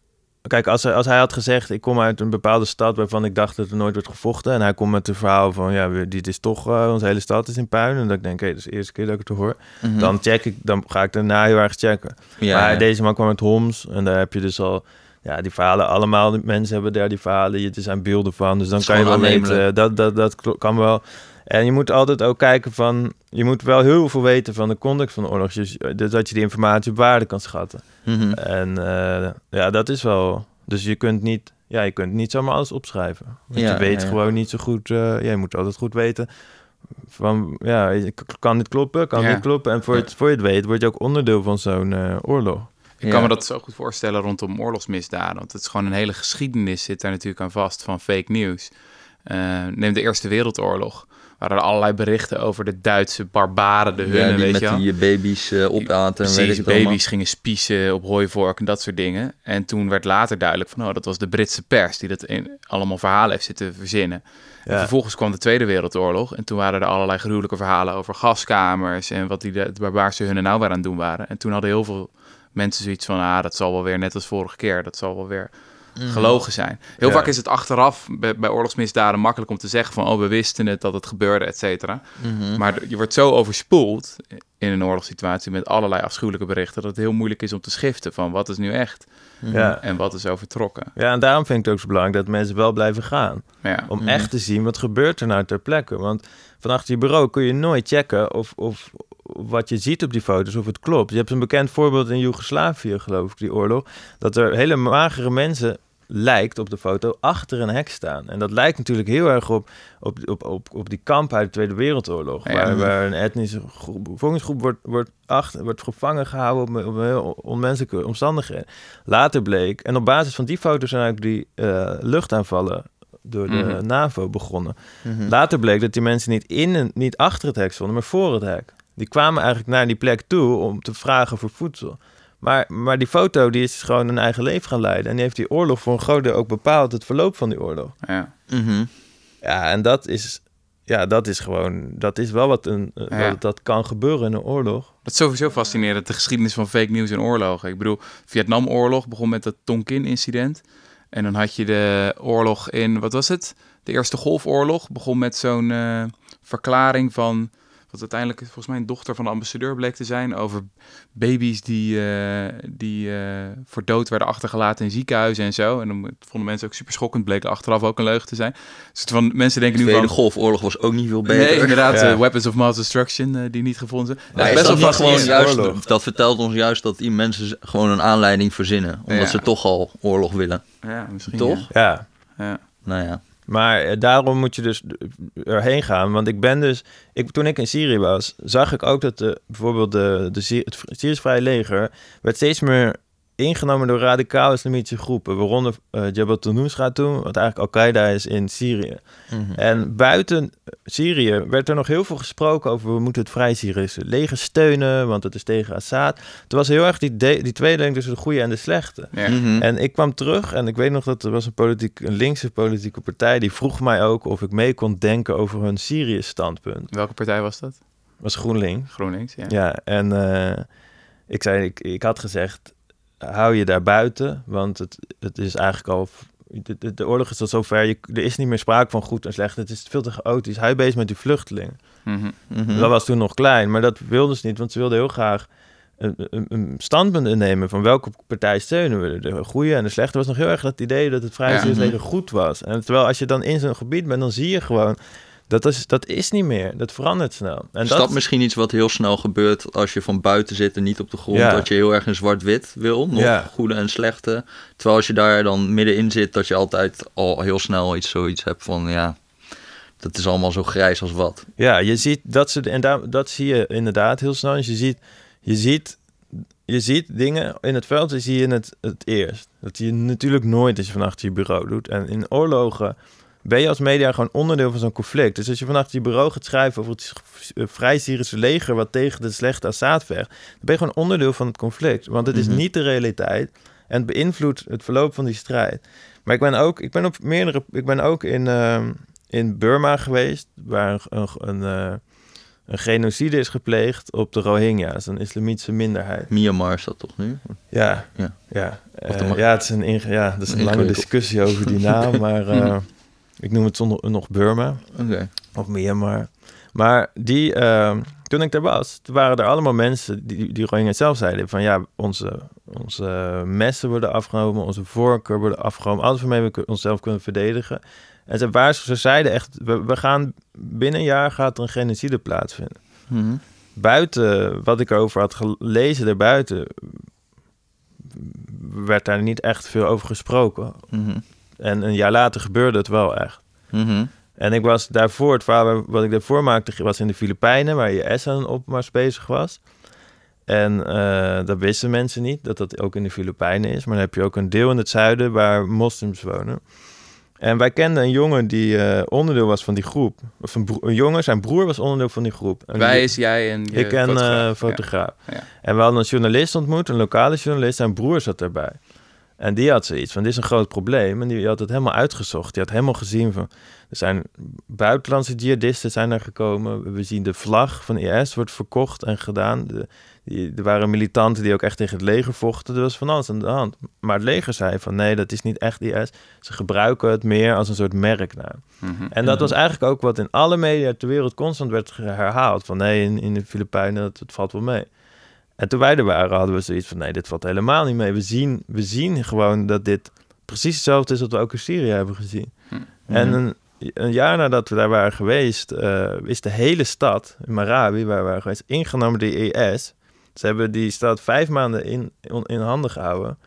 Kijk, als hij, als hij had gezegd, ik kom uit een bepaalde stad waarvan ik dacht dat er nooit werd gevochten. En hij komt met het verhaal van, ja, dit is toch, eh, onze hele stad is in puin. En dat ik denk, hé, dat is de eerste keer dat ik het hoor. Mhm. Dan check ik, dan ga ik daarna heel erg checken. ja, maar ja. deze man kwam uit Homs en daar heb je dus al... Ja, die verhalen, allemaal mensen hebben daar die verhalen. Er zijn beelden van, dus dan kan je wel weten... aannemelijk. Dat, dat, dat kan wel. En je moet altijd ook kijken van... Je moet wel heel veel weten van de context van de oorlog. Dus, dus dat je die informatie op waarde kan schatten. Mhm. En eh, ja, dat is wel... Dus je kunt niet... Ja, je kunt niet zomaar alles opschrijven. Want Ja, je weet ja, ja. gewoon niet zo goed... eh, ja, je moet altijd goed weten van... Ja, kan dit kloppen? Kan Ja. dit kloppen? En voor, het, voor je het weet word je ook onderdeel van zo'n eh, oorlog. Ik Ja. kan me dat zo goed voorstellen rondom oorlogsmisdaden. Want het is gewoon een hele geschiedenis zit daar natuurlijk aan vast van fake news. Eh, neem de Eerste Wereldoorlog. Waar er allerlei berichten over de Duitse barbaren, de Ja, hunnen, die weet met je die eh, baby's eh, opaten en weet Precies, allemaal. baby's gingen spiezen op hooivork en dat soort dingen. En toen werd later duidelijk van, oh, dat was de Britse pers die dat in, allemaal verhalen heeft zitten verzinnen. En Ja. vervolgens kwam de Tweede Wereldoorlog en toen waren er allerlei gruwelijke verhalen over gaskamers en wat die de, de barbaarse hunnen nou weer aan het doen waren. En toen hadden heel veel mensen zoiets van, ah, dat zal wel weer net als vorige keer, dat zal wel weer gelogen zijn. Heel Ja. vaak is het achteraf bij, bij oorlogsmisdaden makkelijk om te zeggen van, oh, we wisten het, dat het gebeurde, et cetera. Mhm. Maar je wordt zo overspoeld in een oorlogssituatie met allerlei afschuwelijke berichten dat het heel moeilijk is om te schiften van wat is nu echt Ja. en wat is overtrokken. ja, en daarom vind ik het ook zo belangrijk dat mensen wel blijven gaan. Ja. Om Mhm. echt te zien wat gebeurt er nou ter plekke. Want van achter je bureau kun je nooit checken of, of wat je ziet op die foto's, of het klopt. Je hebt een bekend voorbeeld in Joegoslavië, geloof ik, die oorlog. Dat er hele magere mensen lijkt op de foto achter een hek staan. En dat lijkt natuurlijk heel erg op, op, op, op, op die kamp uit de Tweede Wereldoorlog. Ja. Waar, waar een etnische groep, bevolkingsgroep wordt, wordt, achter, wordt gevangen gehouden op, op heel onmenselijke omstandigheden. Later bleek, en op basis van die foto's zijn eigenlijk die eh, luchtaanvallen door de Mhm. NAVO begonnen. Mhm. Later bleek dat die mensen niet, in en, niet achter het hek stonden, maar voor het hek. Die kwamen eigenlijk naar die plek toe om te vragen voor voedsel. Maar, maar die foto die is gewoon een eigen leven gaan leiden. En die heeft die oorlog voor een groot deel ook bepaald, het verloop van die oorlog. Ja. Mhm. Ja, en dat is, ja, dat is gewoon, dat is wel wat, een, eh, Ja. wat dat kan gebeuren in een oorlog. Dat is sowieso fascinerend, de geschiedenis van fake news en oorlogen. Ik bedoel, Vietnamoorlog begon met het Tonkin-incident. En dan had je de oorlog in, wat was het? De Eerste Golfoorlog begon met zo'n eh, verklaring van, wat uiteindelijk volgens mij een dochter van de ambassadeur bleek te zijn, over baby's die, eh, die eh, voor dood werden achtergelaten in ziekenhuizen en zo. En dan vonden mensen ook super schokkend, bleek achteraf ook een leugen te zijn. Dus het van, mensen denken De nu van... Golfoorlog was ook niet veel beter. Nee, inderdaad, Ja. eh, Weapons of Mass Destruction, die niet gevonden zijn. Is best dat wel gewoon juist, dat vertelt ons juist dat die mensen gewoon een aanleiding verzinnen. Omdat Ja. ze toch al oorlog willen. Ja, misschien Toch? Ja. Ja. Nou ja. Maar eh, daarom moet je dus erheen gaan. Want ik ben dus... Ik, toen ik in Syrië was, zag ik ook dat de, bijvoorbeeld de, de, het Syrisch Vrije Leger... werd steeds meer ingenomen door radicaal islamitische groepen. Waaronder eh Jabhat al-Nusra toen, wat eigenlijk Al-Qaeda is in Syrië. En buiten Syrië werd er nog heel veel gesproken over... we moeten het Vrij Syrische leger steunen, want het is tegen Assad. Het was heel erg die, de- die tweedeling tussen de goede en de slechte. Ja. Mhm. En ik kwam terug en ik weet nog dat er was een, politiek, een linkse politieke partij... die vroeg mij ook of ik mee kon denken over hun Syrië-standpunt. Welke partij was dat? was GroenLinks. GroenLinks, ja. Ja, en eh, ik zei, ik, ik had gezegd, hou je daar buiten, want het, het is eigenlijk al, de, de, de oorlog is tot zover, je, er is niet meer sprake van goed en slecht, het is veel te chaotisch. Hij bezig met die vluchtelingen. Mhm. Mhm. Dat was toen nog klein, maar dat wilden ze niet, want ze wilden heel graag een, een, een standpunt innemen van welke partij steunen we. De goede en de slechte was nog heel erg dat idee dat het Vrije Ja. Syrisch leger goed was. En terwijl als je dan in zo'n gebied bent, dan zie je gewoon, dat is, dat is niet meer. Dat verandert snel. En Is dat, dat misschien iets wat heel snel gebeurt als je van buiten zit en niet op de grond? Ja. Dat je heel erg in zwart-wit wil, nog Ja. goede en slechte. Terwijl als je daar dan middenin zit, dat je altijd al heel snel iets, zoiets hebt van ja, dat is allemaal zo grijs als wat. Ja, je ziet dat ze en daar, dat zie je inderdaad heel snel. Dus je ziet, je ziet, je ziet dingen in het veld, die zie je het, het eerst. Dat zie je natuurlijk nooit als je van achter je bureau doet. En in oorlogen ben je als media gewoon onderdeel van zo'n conflict. Dus als je van achter je bureau gaat schrijven over het eh, Vrij Syrische leger wat tegen de slechte Assad vecht, dan ben je gewoon onderdeel van het conflict. Want het is Mhm. niet de realiteit en het beïnvloedt het verloop van die strijd. Maar ik ben ook, ik ben op meerdere, ik ben ook in, ehm, in Burma geweest, waar een, een, een, eh, een genocide is gepleegd op de Rohingya's, een islamitische minderheid. Myanmar is dat toch nu? Ja, Ja. ja. Eh, ja, het is een, ja, dat is een lange Ingewikkeld. discussie over die naam, maar. ik noem het zonder, nog Burma of Myanmar. Maar die, eh, toen ik daar was, waren er allemaal mensen die, die Rohingya's zelf zeiden van ja, onze, onze messen worden afgenomen, onze vorken worden afgenomen, alles waarmee we onszelf kunnen verdedigen. En ze, waar, ze zeiden echt, we, we gaan binnen een jaar gaat er een genocide plaatsvinden. Mhm. Buiten wat ik erover had gelezen daarbuiten, werd daar niet echt veel over gesproken. Mhm. En een jaar later gebeurde het wel echt. Mhm. En ik was daarvoor, het verhaal wat ik daarvoor maakte, was in de Filipijnen, waar IS aan een opmars bezig was. En eh, dat wisten mensen niet, dat dat ook in de Filipijnen is. Maar dan heb je ook een deel in het zuiden waar moslims wonen. En wij kenden een jongen die eh, onderdeel was van die groep. Of een, jongen, zijn broer was onderdeel van die groep. En Wij die- is jij en je ik en fotograaf. eh fotograaf. Ja. En we hadden een journalist ontmoet, een lokale journalist. Zijn broer zat daarbij. En die had zoiets van, dit is een groot probleem. En die had het helemaal uitgezocht. Die had helemaal gezien van... Er zijn buitenlandse jihadisten zijn er gekomen. We zien de vlag van IS wordt verkocht en gedaan. De, die, er waren militanten die ook echt tegen het leger vochten. Er was van alles aan de hand. Maar het leger zei van, nee, dat is niet echt IS. Ze gebruiken het meer als een soort merknaam. Mhm. En dat was eigenlijk ook wat in alle media ter wereld constant werd herhaald. Van nee, in, in de Filipijnen, dat, valt wel mee. En toen wij er waren, hadden we zoiets van... nee, dit valt helemaal niet mee. We zien, we zien gewoon dat dit precies hetzelfde is... wat we ook in Syrië hebben gezien. En een, een jaar nadat we daar waren geweest... eh, is de hele stad, in Marawi, waar we waren geweest... ingenomen door de IS. Ze hebben die stad vijf maanden in, in handen gehouden...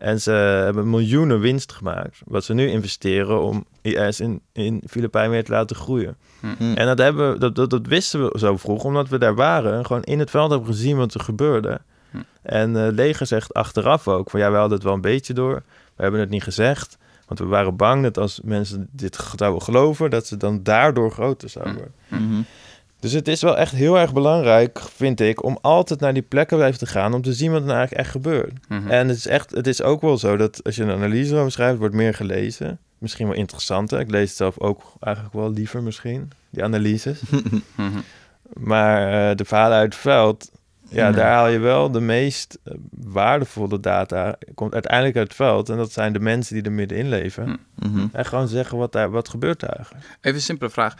En ze hebben miljoenen winst gemaakt. Wat ze nu investeren om IS in, in Filipijnen weer te laten groeien. Mhm. En dat, hebben, we- dat, dat, dat wisten we zo vroeg, omdat we daar waren. En gewoon in het veld hebben gezien wat er gebeurde. Hm. En eh leger zegt achteraf ook van ja, we hadden het wel een beetje door. We hebben het niet gezegd. Want we waren bang dat als mensen dit zouden geloven, dat ze dan daardoor groter zouden worden. Mhm. Dus het is wel echt heel erg belangrijk, vind ik, om altijd naar die plekken blijven te gaan om te zien wat er nou eigenlijk echt gebeurt. Mhm. En het is, echt, het is ook wel zo dat als je een analyse over schrijft, wordt meer gelezen. Misschien wel interessanter. Ik lees het zelf ook eigenlijk wel liever misschien, die analyses. Mhm. Maar eh, de verhalen uit het veld Ja, Nee. daar haal je wel de meest eh, waardevolle data. Komt uiteindelijk uit het veld. En dat zijn de mensen die er middenin leven. Mhm. En gewoon zeggen wat, daar, wat gebeurt daar eigenlijk. Even een simpele vraag.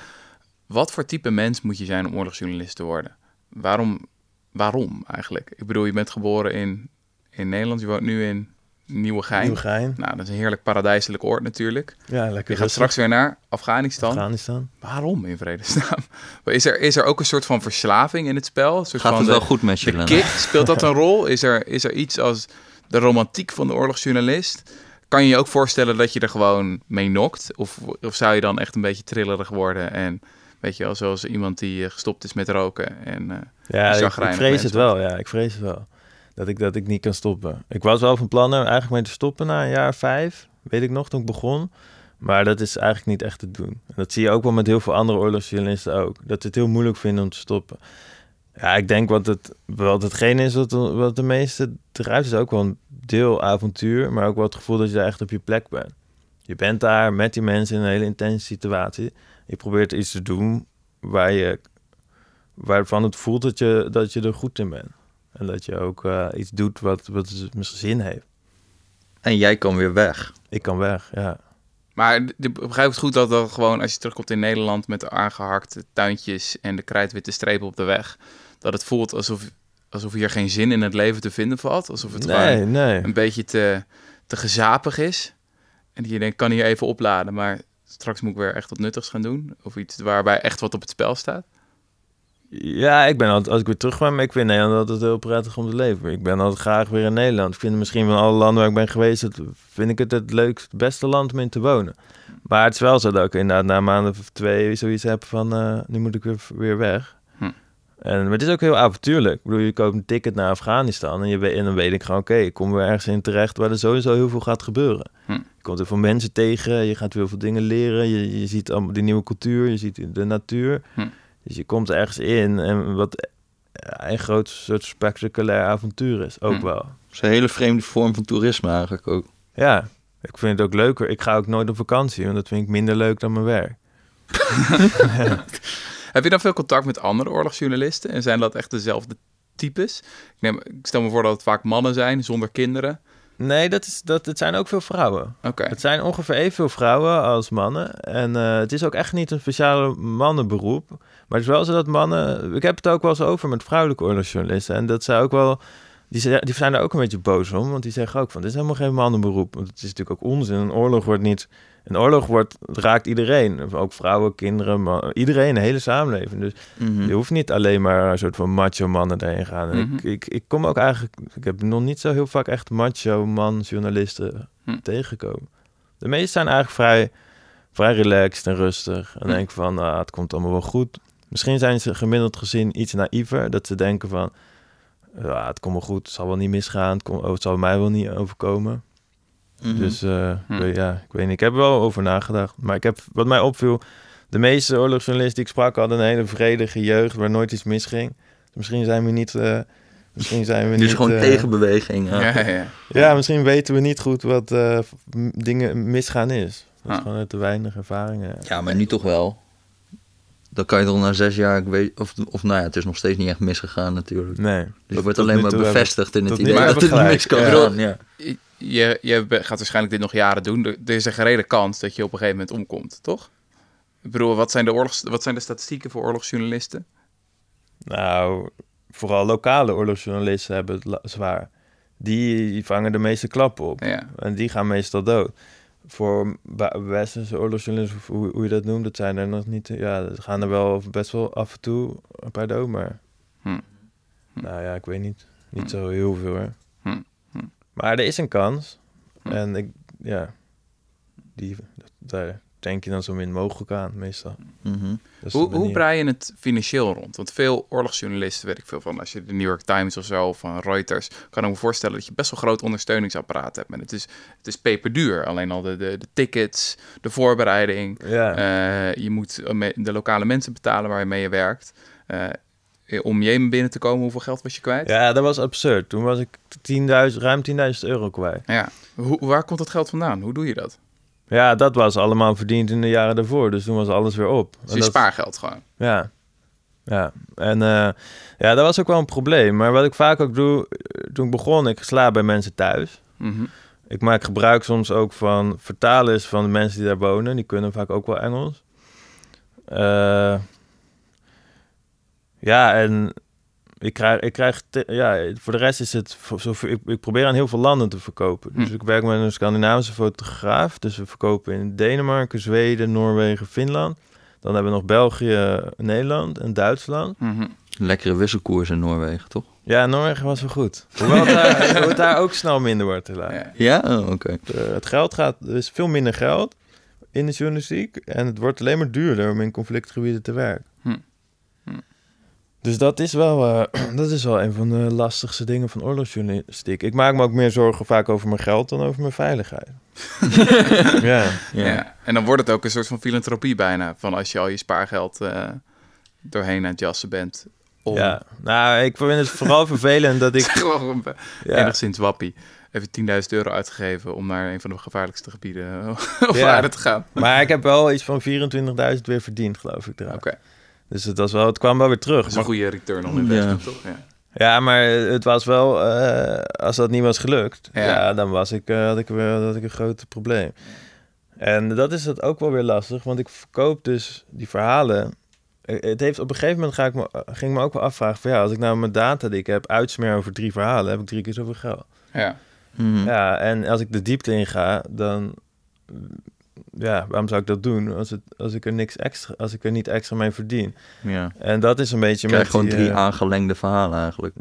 Wat voor type mens moet je zijn om oorlogsjournalist te worden? Waarom, waarom eigenlijk? Ik bedoel, je bent geboren in, in Nederland. Je woont nu in Nieuwegein. Nieuwegein. Nou, dat is een heerlijk paradijselijk oord natuurlijk. Ja, lekker Je gaat rustig. straks weer naar Afghanistan. Afghanistan. Waarom in vredesnaam? Is er, is er ook een soort van verslaving in het spel? Een soort Gaat van het de- wel goed met je, De kick, speelt dat een rol? Is er, is er iets als de romantiek van de oorlogsjournalist? Kan je je ook voorstellen dat je er gewoon mee nokt? Of, of zou je dan echt een beetje trillerig worden? En weet je wel, zoals iemand die eh, gestopt is met roken. En, eh, Ja, ik, ik vrees het wel. Ja, ik vrees het wel. Dat ik, dat ik niet kan stoppen. Ik was wel van plan er eigenlijk mee te stoppen na een jaar vijf. Weet ik nog, toen ik begon. Maar dat is eigenlijk niet echt te doen. En dat zie je ook wel met heel veel andere oorlogsjournalisten ook. Dat ze het heel moeilijk vinden om te stoppen. Ja, ik denk wat, het, wat hetgeen is wat, wat de meeste drijft, is ook wel een deel avontuur. Maar ook wel het gevoel dat je daar echt op je plek bent. Je bent daar met die mensen in een hele intense situatie. Je probeert iets te doen waar je waarvan het voelt dat je, dat je er goed in bent. En dat je ook eh, iets doet wat, wat misschien zin heeft. En jij kan weer weg. Ik kan weg, ja. maar d- begrijp het goed dat dat gewoon, als je terugkomt in Nederland met de aangehakte tuintjes en de krijtwitte strepen op de weg, dat het voelt alsof, alsof hier geen zin in het leven te vinden valt. Alsof het gewoon Nee, nee. een beetje te, te gezapig is. En je denkt, kan hier even opladen, maar straks moet ik weer echt wat nuttigs gaan doen. Of iets waarbij echt wat op het spel staat. Ja, ik ben altijd, als ik weer terug ben, maar ik vind Nederland altijd heel prettig om te leven. Ik ben altijd graag weer in Nederland. Ik vind misschien van alle landen waar ik ben geweest, het, vind ik het het leukste, het beste land om in te wonen. Maar het is wel zo dat ik inderdaad na een maand of twee zoiets heb van, eh, nu moet ik weer, weer weg. Hm. En, maar het is ook heel avontuurlijk. Ik bedoel, je koopt een ticket naar Afghanistan en, je weet, en dan weet ik gewoon, oké, ik kom weer ergens in terecht waar er sowieso heel veel gaat gebeuren. Hm. Je komt er veel mensen tegen, je gaat weer veel dingen leren, je, je ziet allemaal die nieuwe cultuur, je ziet de natuur. Hm. Dus je komt ergens in en wat een groot soort spectaculair avontuur is, ook Hm. wel. Het is een hele vreemde vorm van toerisme eigenlijk ook. Ja, ik vind het ook leuker. Ik ga ook nooit op vakantie, want dat vind ik minder leuk dan mijn werk. Heb je dan veel contact met andere oorlogsjournalisten? En zijn dat echt dezelfde types? Ik, neem, ik stel me voor dat het vaak mannen zijn, zonder kinderen. Nee, dat is, dat, het zijn ook veel vrouwen. Oké. Het zijn ongeveer evenveel vrouwen als mannen. En eh, het is ook echt niet een speciale mannenberoep. Maar het is wel zo dat mannen... Ik heb het ook wel eens over met vrouwelijke oorlogsjournalisten. En dat zij ook wel... Die, die zijn er ook een beetje boos om. Want die zeggen ook van, dit is helemaal geen mannenberoep. Want het is natuurlijk ook onzin. Een oorlog wordt niet... Een oorlog wordt, raakt iedereen. Ook vrouwen, kinderen, man- iedereen, de hele samenleving. Dus Mhm. je hoeft niet alleen maar een soort van macho mannen erin gaan. En Mhm. ik, ik, ik kom ook eigenlijk... Ik heb nog niet zo heel vaak echt macho man journalisten Hm. tegengekomen. De meeste zijn eigenlijk vrij, vrij relaxed en rustig. En Hm. denken van, nou, het komt allemaal wel goed. Misschien zijn ze gemiddeld gezien iets naïver. Dat ze denken van, ja, het komt wel goed. Het zal wel niet misgaan. Het, komt, oh, het zal mij wel niet overkomen. Mhm. Dus eh, Hm. ik weet- ja, ik weet niet. Ik heb er wel over nagedacht. Maar ik heb, wat mij opviel, de meeste oorlogsjournalisten die ik sprak hadden een hele vredige jeugd waar nooit iets misging. Dus misschien zijn we niet. eh, misschien zijn we Dus niet. gewoon eh, tegenbeweging. Ja. Ja, ja, ja. Misschien weten we niet goed wat eh, m- dingen misgaan is. Dat is Ah. gewoon uit te weinig ervaringen. Ja, maar nu toch wel. Dan kan je toch na zes jaar, ik weet, of, of nou ja, het is nog steeds niet echt misgegaan natuurlijk. Nee. Dus je wordt alleen maar bevestigd in het idee dat het niet mis kan Ja. gaan. Ja. Je, je gaat waarschijnlijk dit nog jaren doen. Er is een gerede kans dat je op een gegeven moment omkomt, toch? Ik bedoel, wat zijn de, oorlogs, wat zijn de statistieken voor oorlogsjournalisten? Nou, vooral lokale oorlogsjournalisten hebben het zwaar. Die vangen de meeste klappen op. Ja. En die gaan meestal dood. Voor westerse oorlogsjournalisten, hoe, hoe je dat noemt, dat zijn er nog niet. Ja, er gaan er wel best wel af en toe een paar dood, maar. Hm. Hm. Nou ja, ik weet niet. Niet Hm. zo heel veel hoor. Maar er is een kans. En ik, ja, die, daar denk je dan zo min mogelijk aan, meestal. Mhm. Hoe, hoe brei je het financieel rond? Want veel oorlogsjournalisten, weet ik veel van, als je de New York Times of zo, van Reuters, kan ik me voorstellen dat je best wel groot ondersteuningsapparaat hebt. En het is, het is peperduur. Alleen al de, de, de tickets, de voorbereiding. Ja. eh, je moet de lokale mensen betalen waar je mee werkt. Eh, om Jemen binnen te komen, hoeveel geld was je kwijt? ja, dat was absurd. Toen was ik 10.000, ruim 10.000 euro kwijt. Ja. Hoe, waar komt dat geld vandaan? Hoe doe je dat? Ja, dat was allemaal verdiend in de jaren daarvoor. Dus toen was alles weer op. Dus je dat- spaargeld gewoon. Ja. Ja, en eh, ja, dat was ook wel een probleem. Maar wat ik vaak ook doe, eh, toen ik begon, ik sla bij mensen thuis. Mhm. Ik maak gebruik soms ook van vertalers van de mensen die daar wonen. Die kunnen vaak ook wel Engels. Eh, ja, en ik krijg, ik krijg te- ja, voor de rest is het, ik, ik probeer aan heel veel landen te verkopen. Dus Hm. ik werk met een Scandinavische fotograaf. Dus we verkopen in Denemarken, Zweden, Noorwegen, Finland. Dan hebben we nog België, Nederland en Duitsland. Mhm. Lekkere wisselkoers in Noorwegen, toch? Ja, Noorwegen was wel goed. Hoewel het daar, het daar ook snel minder wordt helaas. Ja. Ja? Oh, oké. Eh, het geld gaat, er is veel minder geld in de journalistiek. En het wordt alleen maar duurder om in conflictgebieden te werken. Hm. Hm. Dus dat is, wel, eh, dat is wel een van de lastigste dingen van oorlogsjournalistiek. Ik maak me ook meer zorgen vaak over mijn geld dan over mijn veiligheid. ja. Ja. Ja. En dan wordt het ook een soort van filantropie bijna. Van als je al je spaargeld eh, doorheen aan het jassen bent. Om ja, nou, ik vind het vooral vervelend dat ik... gewoon Ja, enigszins wappie. Even 10.000 euro uitgegeven om naar een van de gevaarlijkste gebieden op Ja. aarde te gaan. maar ik heb wel iets van 24.000 weer verdiend, geloof ik. eraan. Oké, Dus het, was wel, het kwam wel weer terug. dat is een Maar goede return on investment, toch? Ja. Ja, maar het was wel, eh, als dat niet was gelukt, Ja. ja. dan was ik, eh, had, ik weer, had ik een groot probleem. En dat is het ook wel weer lastig, want ik verkoop dus die verhalen. Eh, Het heeft, op een gegeven moment ga ik me, ging ik me ook wel afvragen van ja, als ik nou mijn data die ik heb uitsmeer over drie verhalen, heb ik drie keer zoveel geld. Ja. Mhm. Ja, en als ik de diepte in ga, dan ja, waarom zou ik dat doen als, het, als ik er niks extra, als ik er niet extra mee verdien? ja. En dat is een beetje Je krijgt met gewoon die, drie eh, aangelengde verhalen eigenlijk.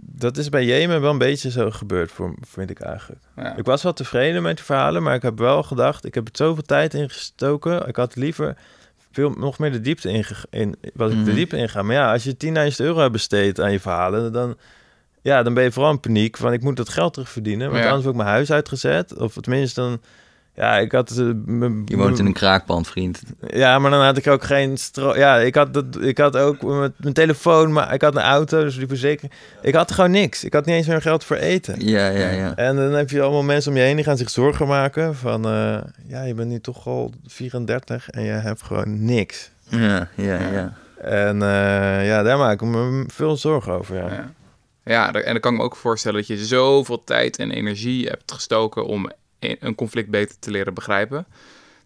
Dat is bij Jemen wel een beetje zo gebeurd, voor, vind ik eigenlijk. Ja. Ik was wel tevreden met de verhalen, maar ik heb wel gedacht, ik heb er zoveel tijd in gestoken. Ik had liever veel, nog meer de diepte in, in was ik de Mhm. diepte in gaan. Maar ja, als je 10.000 euro hebt besteed aan je verhalen, dan, ja, dan ben je vooral in paniek van ik moet dat geld terugverdienen. Want Ja. anders word ik mijn huis uitgezet. Of tenminste dan, ja, ik had... eh, Je woont in een kraakpand, vriend. ja, maar dan had ik ook geen stro... Ja, ik had, dat, ik had ook met mijn telefoon, maar ik had een auto, dus die verzekering. Ik had gewoon niks. Ik had niet eens meer geld voor eten. Ja, ja, ja. En dan heb je allemaal mensen om je heen die gaan zich zorgen maken van... eh, ja, je bent nu toch al 34 en je hebt gewoon niks. Ja, ja, ja. En eh, ja, daar maak ik me veel zorgen over, ja. Ja. Ja, en dan kan ik me ook voorstellen dat je zoveel tijd en energie hebt gestoken om een conflict beter te leren begrijpen.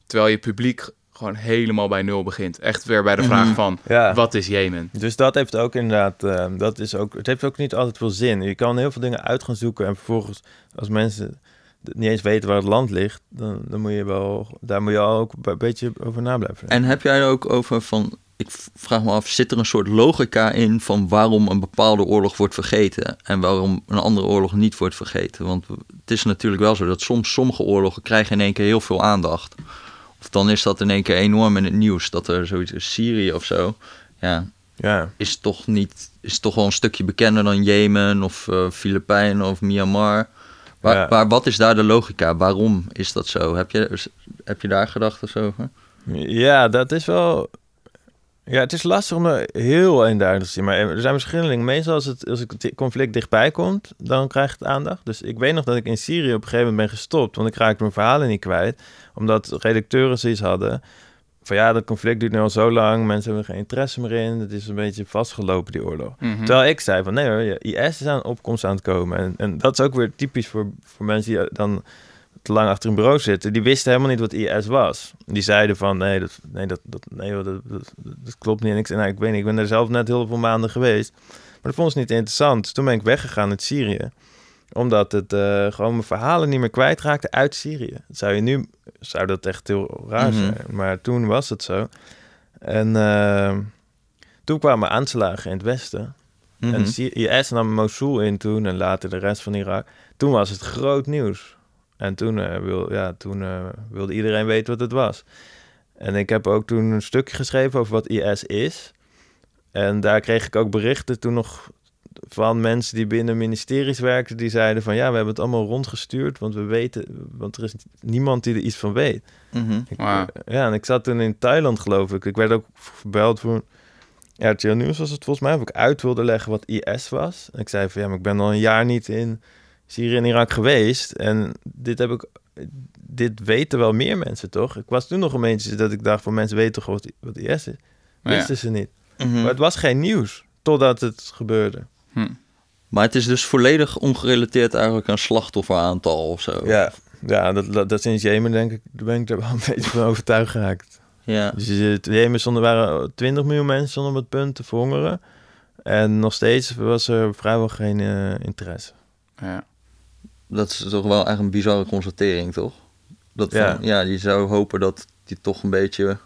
Terwijl je publiek gewoon helemaal bij nul begint. Echt weer bij de vraag Mhm. van, Ja. wat is Jemen? Dus dat heeft ook inderdaad, eh, dat is ook, het heeft ook niet altijd veel zin. Je kan heel veel dingen uit gaan zoeken en vervolgens, als mensen niet eens weten waar het land ligt, dan, dan moet je wel, daar moet je ook een beetje over na blijven. En heb jij er ook over van... Ik vraag me af, zit er een soort logica in van waarom een bepaalde oorlog wordt vergeten en waarom een andere oorlog niet wordt vergeten? Want het is natuurlijk wel zo dat soms sommige oorlogen krijgen in één keer heel veel aandacht. Of dan is dat in één keer enorm in het nieuws, dat er zoiets is, Syrië of zo. Ja, Ja, is toch niet, is toch wel een stukje bekender dan Jemen of eh Filipijnen of Myanmar. Waar, Ja. waar, wat is daar de logica? Waarom is dat zo? Heb je, heb je daar gedachten over? ja, dat is wel... Ja, het is lastig om er heel eenduidig te zien. Maar er zijn verschillende dingen. Meestal als, het, als het conflict dichtbij komt, dan krijgt het aandacht. Dus ik weet nog dat ik in Syrië op een gegeven moment ben gestopt. Want ik raakte mijn verhalen niet kwijt. Omdat redacteuren zoiets hadden. Van ja, dat conflict duurt nu al zo lang. Mensen hebben geen interesse meer in. Het is een beetje vastgelopen, die oorlog. Mhm. Terwijl ik zei van nee hoor, IS is aan opkomst aan het komen. En, en dat is ook weer typisch voor, voor mensen die dan te lang achter een bureau zitten. Die wisten helemaal niet wat IS was. Die zeiden van nee, dat, nee, dat, dat, nee dat, dat, dat klopt niet. En ik nou, ik weet niet, ik ben er zelf net heel veel maanden geweest. Maar dat vond ze niet interessant. Dus toen ben ik weggegaan uit Syrië. Omdat het eh, gewoon mijn verhalen niet meer kwijtraakte uit Syrië. Dat zou je nu, zou dat echt heel raar Mhm. zijn. Maar toen was het zo. En eh, toen kwamen aanslagen in het westen. Mhm. En Sy- IS nam Mosul in toen en later de rest van Irak. Toen was het groot nieuws. En toen, eh, wil, ja, toen eh, wilde iedereen weten wat het was. En ik heb ook toen een stukje geschreven over wat IS is. En daar kreeg ik ook berichten toen nog van mensen die binnen ministeries werkten. Die zeiden van ja, we hebben het allemaal rondgestuurd. Want we weten, want er is niemand die er iets van weet. Ik, Wauw. Ja, en ik zat toen in Thailand, geloof ik. Ik werd ook gebeld voor RTL Nieuws, was het volgens mij. Of ik uit wilde leggen wat IS was. En ik zei van ja, maar ik ben al een jaar niet in Syrië en Irak geweest. En dit heb ik. Dit weten wel meer mensen, toch? Ik was toen nog een beetje dat ik dacht van mensen weten toch wat, wat IS is. Ja. Wisten ze niet. Mhm. Maar het was geen nieuws, totdat het gebeurde. Hm. Maar het is dus volledig ongerelateerd eigenlijk aan slachtofferaantal of zo. Ja, ja dat, dat, dat sinds Jemen denk ik, daar ben ik er wel een beetje van overtuigd geraakt. Ja. Dus Jemen stonden, waren 20 miljoen mensen stonden op het punt te verhongeren. En nog steeds was er vrijwel geen eh, interesse. Ja. Dat is toch wel echt een bizarre constatering, toch? Dat van, Ja. je zou hopen dat je toch een beetje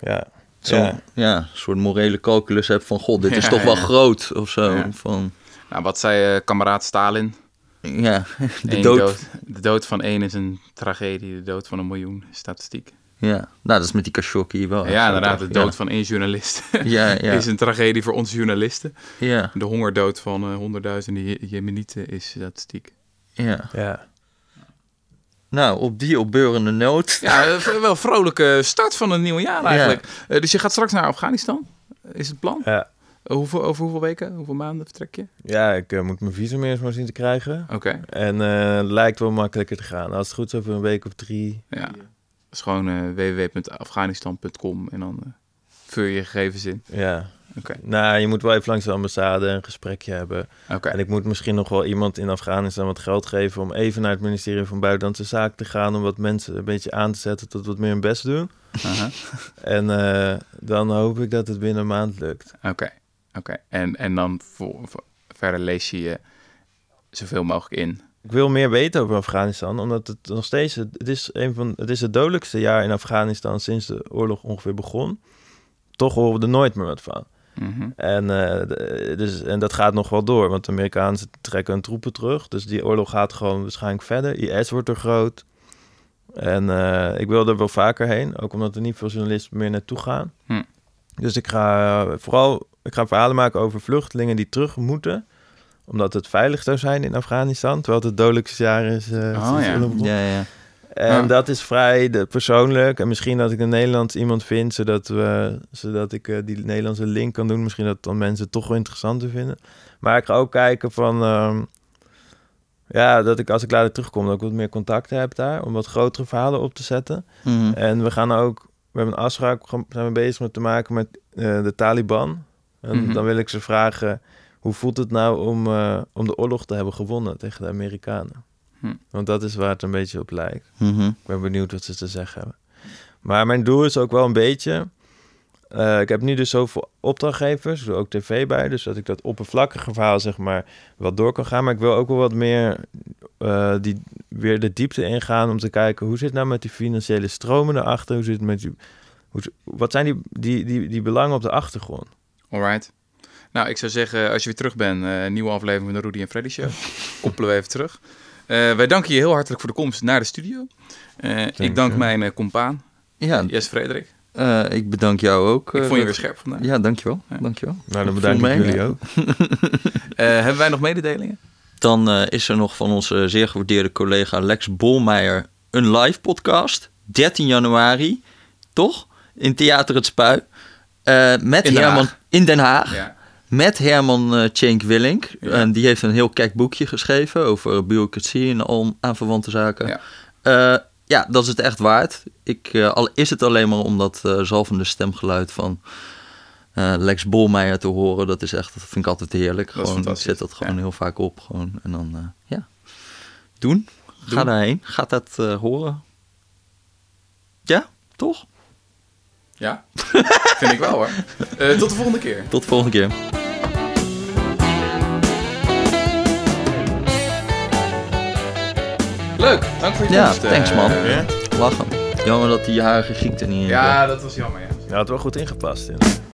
Ja, zo'n Ja. ja. een soort morele calculus hebt van... God, dit is Ja, toch wel groot of zo. Ja. Van, Nou, wat zei eh, kameraad Stalin? ja, de dood. De dood van één is een tragedie, de dood van een miljoen is statistiek. Ja, nou, dat is met die Khashoggi wel. ja, zo, inderdaad, de dood van één journalist Ja, ja, is een tragedie voor onze journalisten. ja, De hongerdood van eh, honderdduizenden Je- Jemenieten is statistiek. Ja. ja. Nou, op die opbeurende noot... Ja, wel een vrolijke start van een nieuw jaar eigenlijk. Eh, dus je gaat straks naar Afghanistan, is het plan? ja. Hoeveel, over hoeveel weken, hoeveel maanden vertrek je? ja ik eh, moet mijn visum eerst maar zien te krijgen. Oké, En eh, het lijkt wel makkelijker te gaan. Als het goed is over een week of drie. ja. Dat is gewoon www.afghanistan.com en dan eh, vul je je gegevens in. Ja. Nou, je moet wel even langs de ambassade een gesprekje hebben. En ik moet misschien nog wel iemand in Afghanistan wat geld geven om even naar het ministerie van Buitenlandse Zaken te gaan. Om wat mensen een beetje aan te zetten tot wat meer hun best doen. Aha. En eh, dan hoop ik dat het binnen een maand lukt. Oké, oké. En, en dan voor, voor- verder lees je je zoveel mogelijk in. Ik wil meer weten over Afghanistan, omdat het nog steeds het het is een van het is het dodelijkste jaar in Afghanistan sinds de oorlog ongeveer begon. Toch horen we er nooit meer wat van. Mhm. En, eh, dus, en dat gaat nog wel door, want de Amerikanen trekken hun troepen terug. Dus die oorlog gaat gewoon waarschijnlijk verder. IS wordt er groot. En eh, ik wil er wel vaker heen, ook omdat er niet veel journalisten meer naartoe gaan. Hm. Dus ik ga eh, vooral ik ga verhalen maken over vluchtelingen die terug moeten omdat het veilig zou zijn in Afghanistan, terwijl het het dodelijkste jaar is. Oh, ja. Ja, ja. En Ah. dat is vrij de, persoonlijk. En misschien dat ik een Nederlands iemand vind, zodat, we, zodat ik eh, die Nederlandse link kan doen. Misschien dat dan mensen het toch wel interessanter vinden. Maar ik ga ook kijken van... ehm, ja, dat ik als ik later terugkom, dat ik wat meer contacten heb daar. Om wat grotere verhalen op te zetten. Mhm. En we gaan ook... We hebben een afspraak, zijn we bezig met te maken met eh, de Taliban. En Mhm. dan wil ik ze vragen... Hoe voelt het nou om, eh, om de oorlog te hebben gewonnen tegen de Amerikanen? Hm. Want dat is waar het een beetje op lijkt. Mhm. Ik ben benieuwd wat ze te zeggen hebben. Maar mijn doel is ook wel een beetje. eh, ik heb nu dus zoveel opdrachtgevers, er doe ook tv bij, dus dat ik dat oppervlakkige verhaal zeg maar wat door kan gaan. Maar ik wil ook wel wat meer eh, die, weer de diepte ingaan om te kijken hoe zit het nou met die financiële stromen erachter, hoe zit het met die, hoe, wat zijn die, die, die, die belangen op de achtergrond? Alright. Nou, ik zou zeggen, als je weer terug bent, eh, nieuwe aflevering van de Rudy en Freddy Show. Koppelen we even terug. Eh, wij danken je heel hartelijk voor de komst naar de studio. Eh, ik dank je. mijn eh, compaan, Ja, Jes Frederik. eh, ik bedank jou ook. Ik vond je weer scherp vandaag. Ja, dankjewel. Ja. dankjewel. Nou, dan bedank ik jullie ook. Eh, hebben wij nog mededelingen? Dan eh, is er nog van onze zeer gewaardeerde collega Lex Bolmeijer een live podcast. 13 januari, toch? In Theater Het Spui. Eh, met In Den Herman Haag. in Den Haag. Ja. Met Herman eh Cenk Willink. Ja. En die heeft een heel kek boekje geschreven over bureaucratie en al aanverwante zaken. Ja. Eh, ja, dat is het echt waard. Ik, eh, al is het alleen maar om dat eh, zalvende stemgeluid van eh, Lex Bolmeijer te horen. Dat is echt, dat vind ik altijd heerlijk. Gewoon, ik zet dat gewoon Ja. heel vaak op. Gewoon, en dan, eh, ja. Doen. Ga Doen. daarheen. Ga dat eh, horen. Ja, toch? Ja, vind ik wel hoor. Eh, tot de volgende keer. Tot de volgende keer. Leuk, dank voor je Ja, komst. eh, thanks, man. Ja? Lachen. Jammer dat die jarige Griek er niet in. Ja, dat was jammer. Ja. Ja, had wel goed ingepast. In.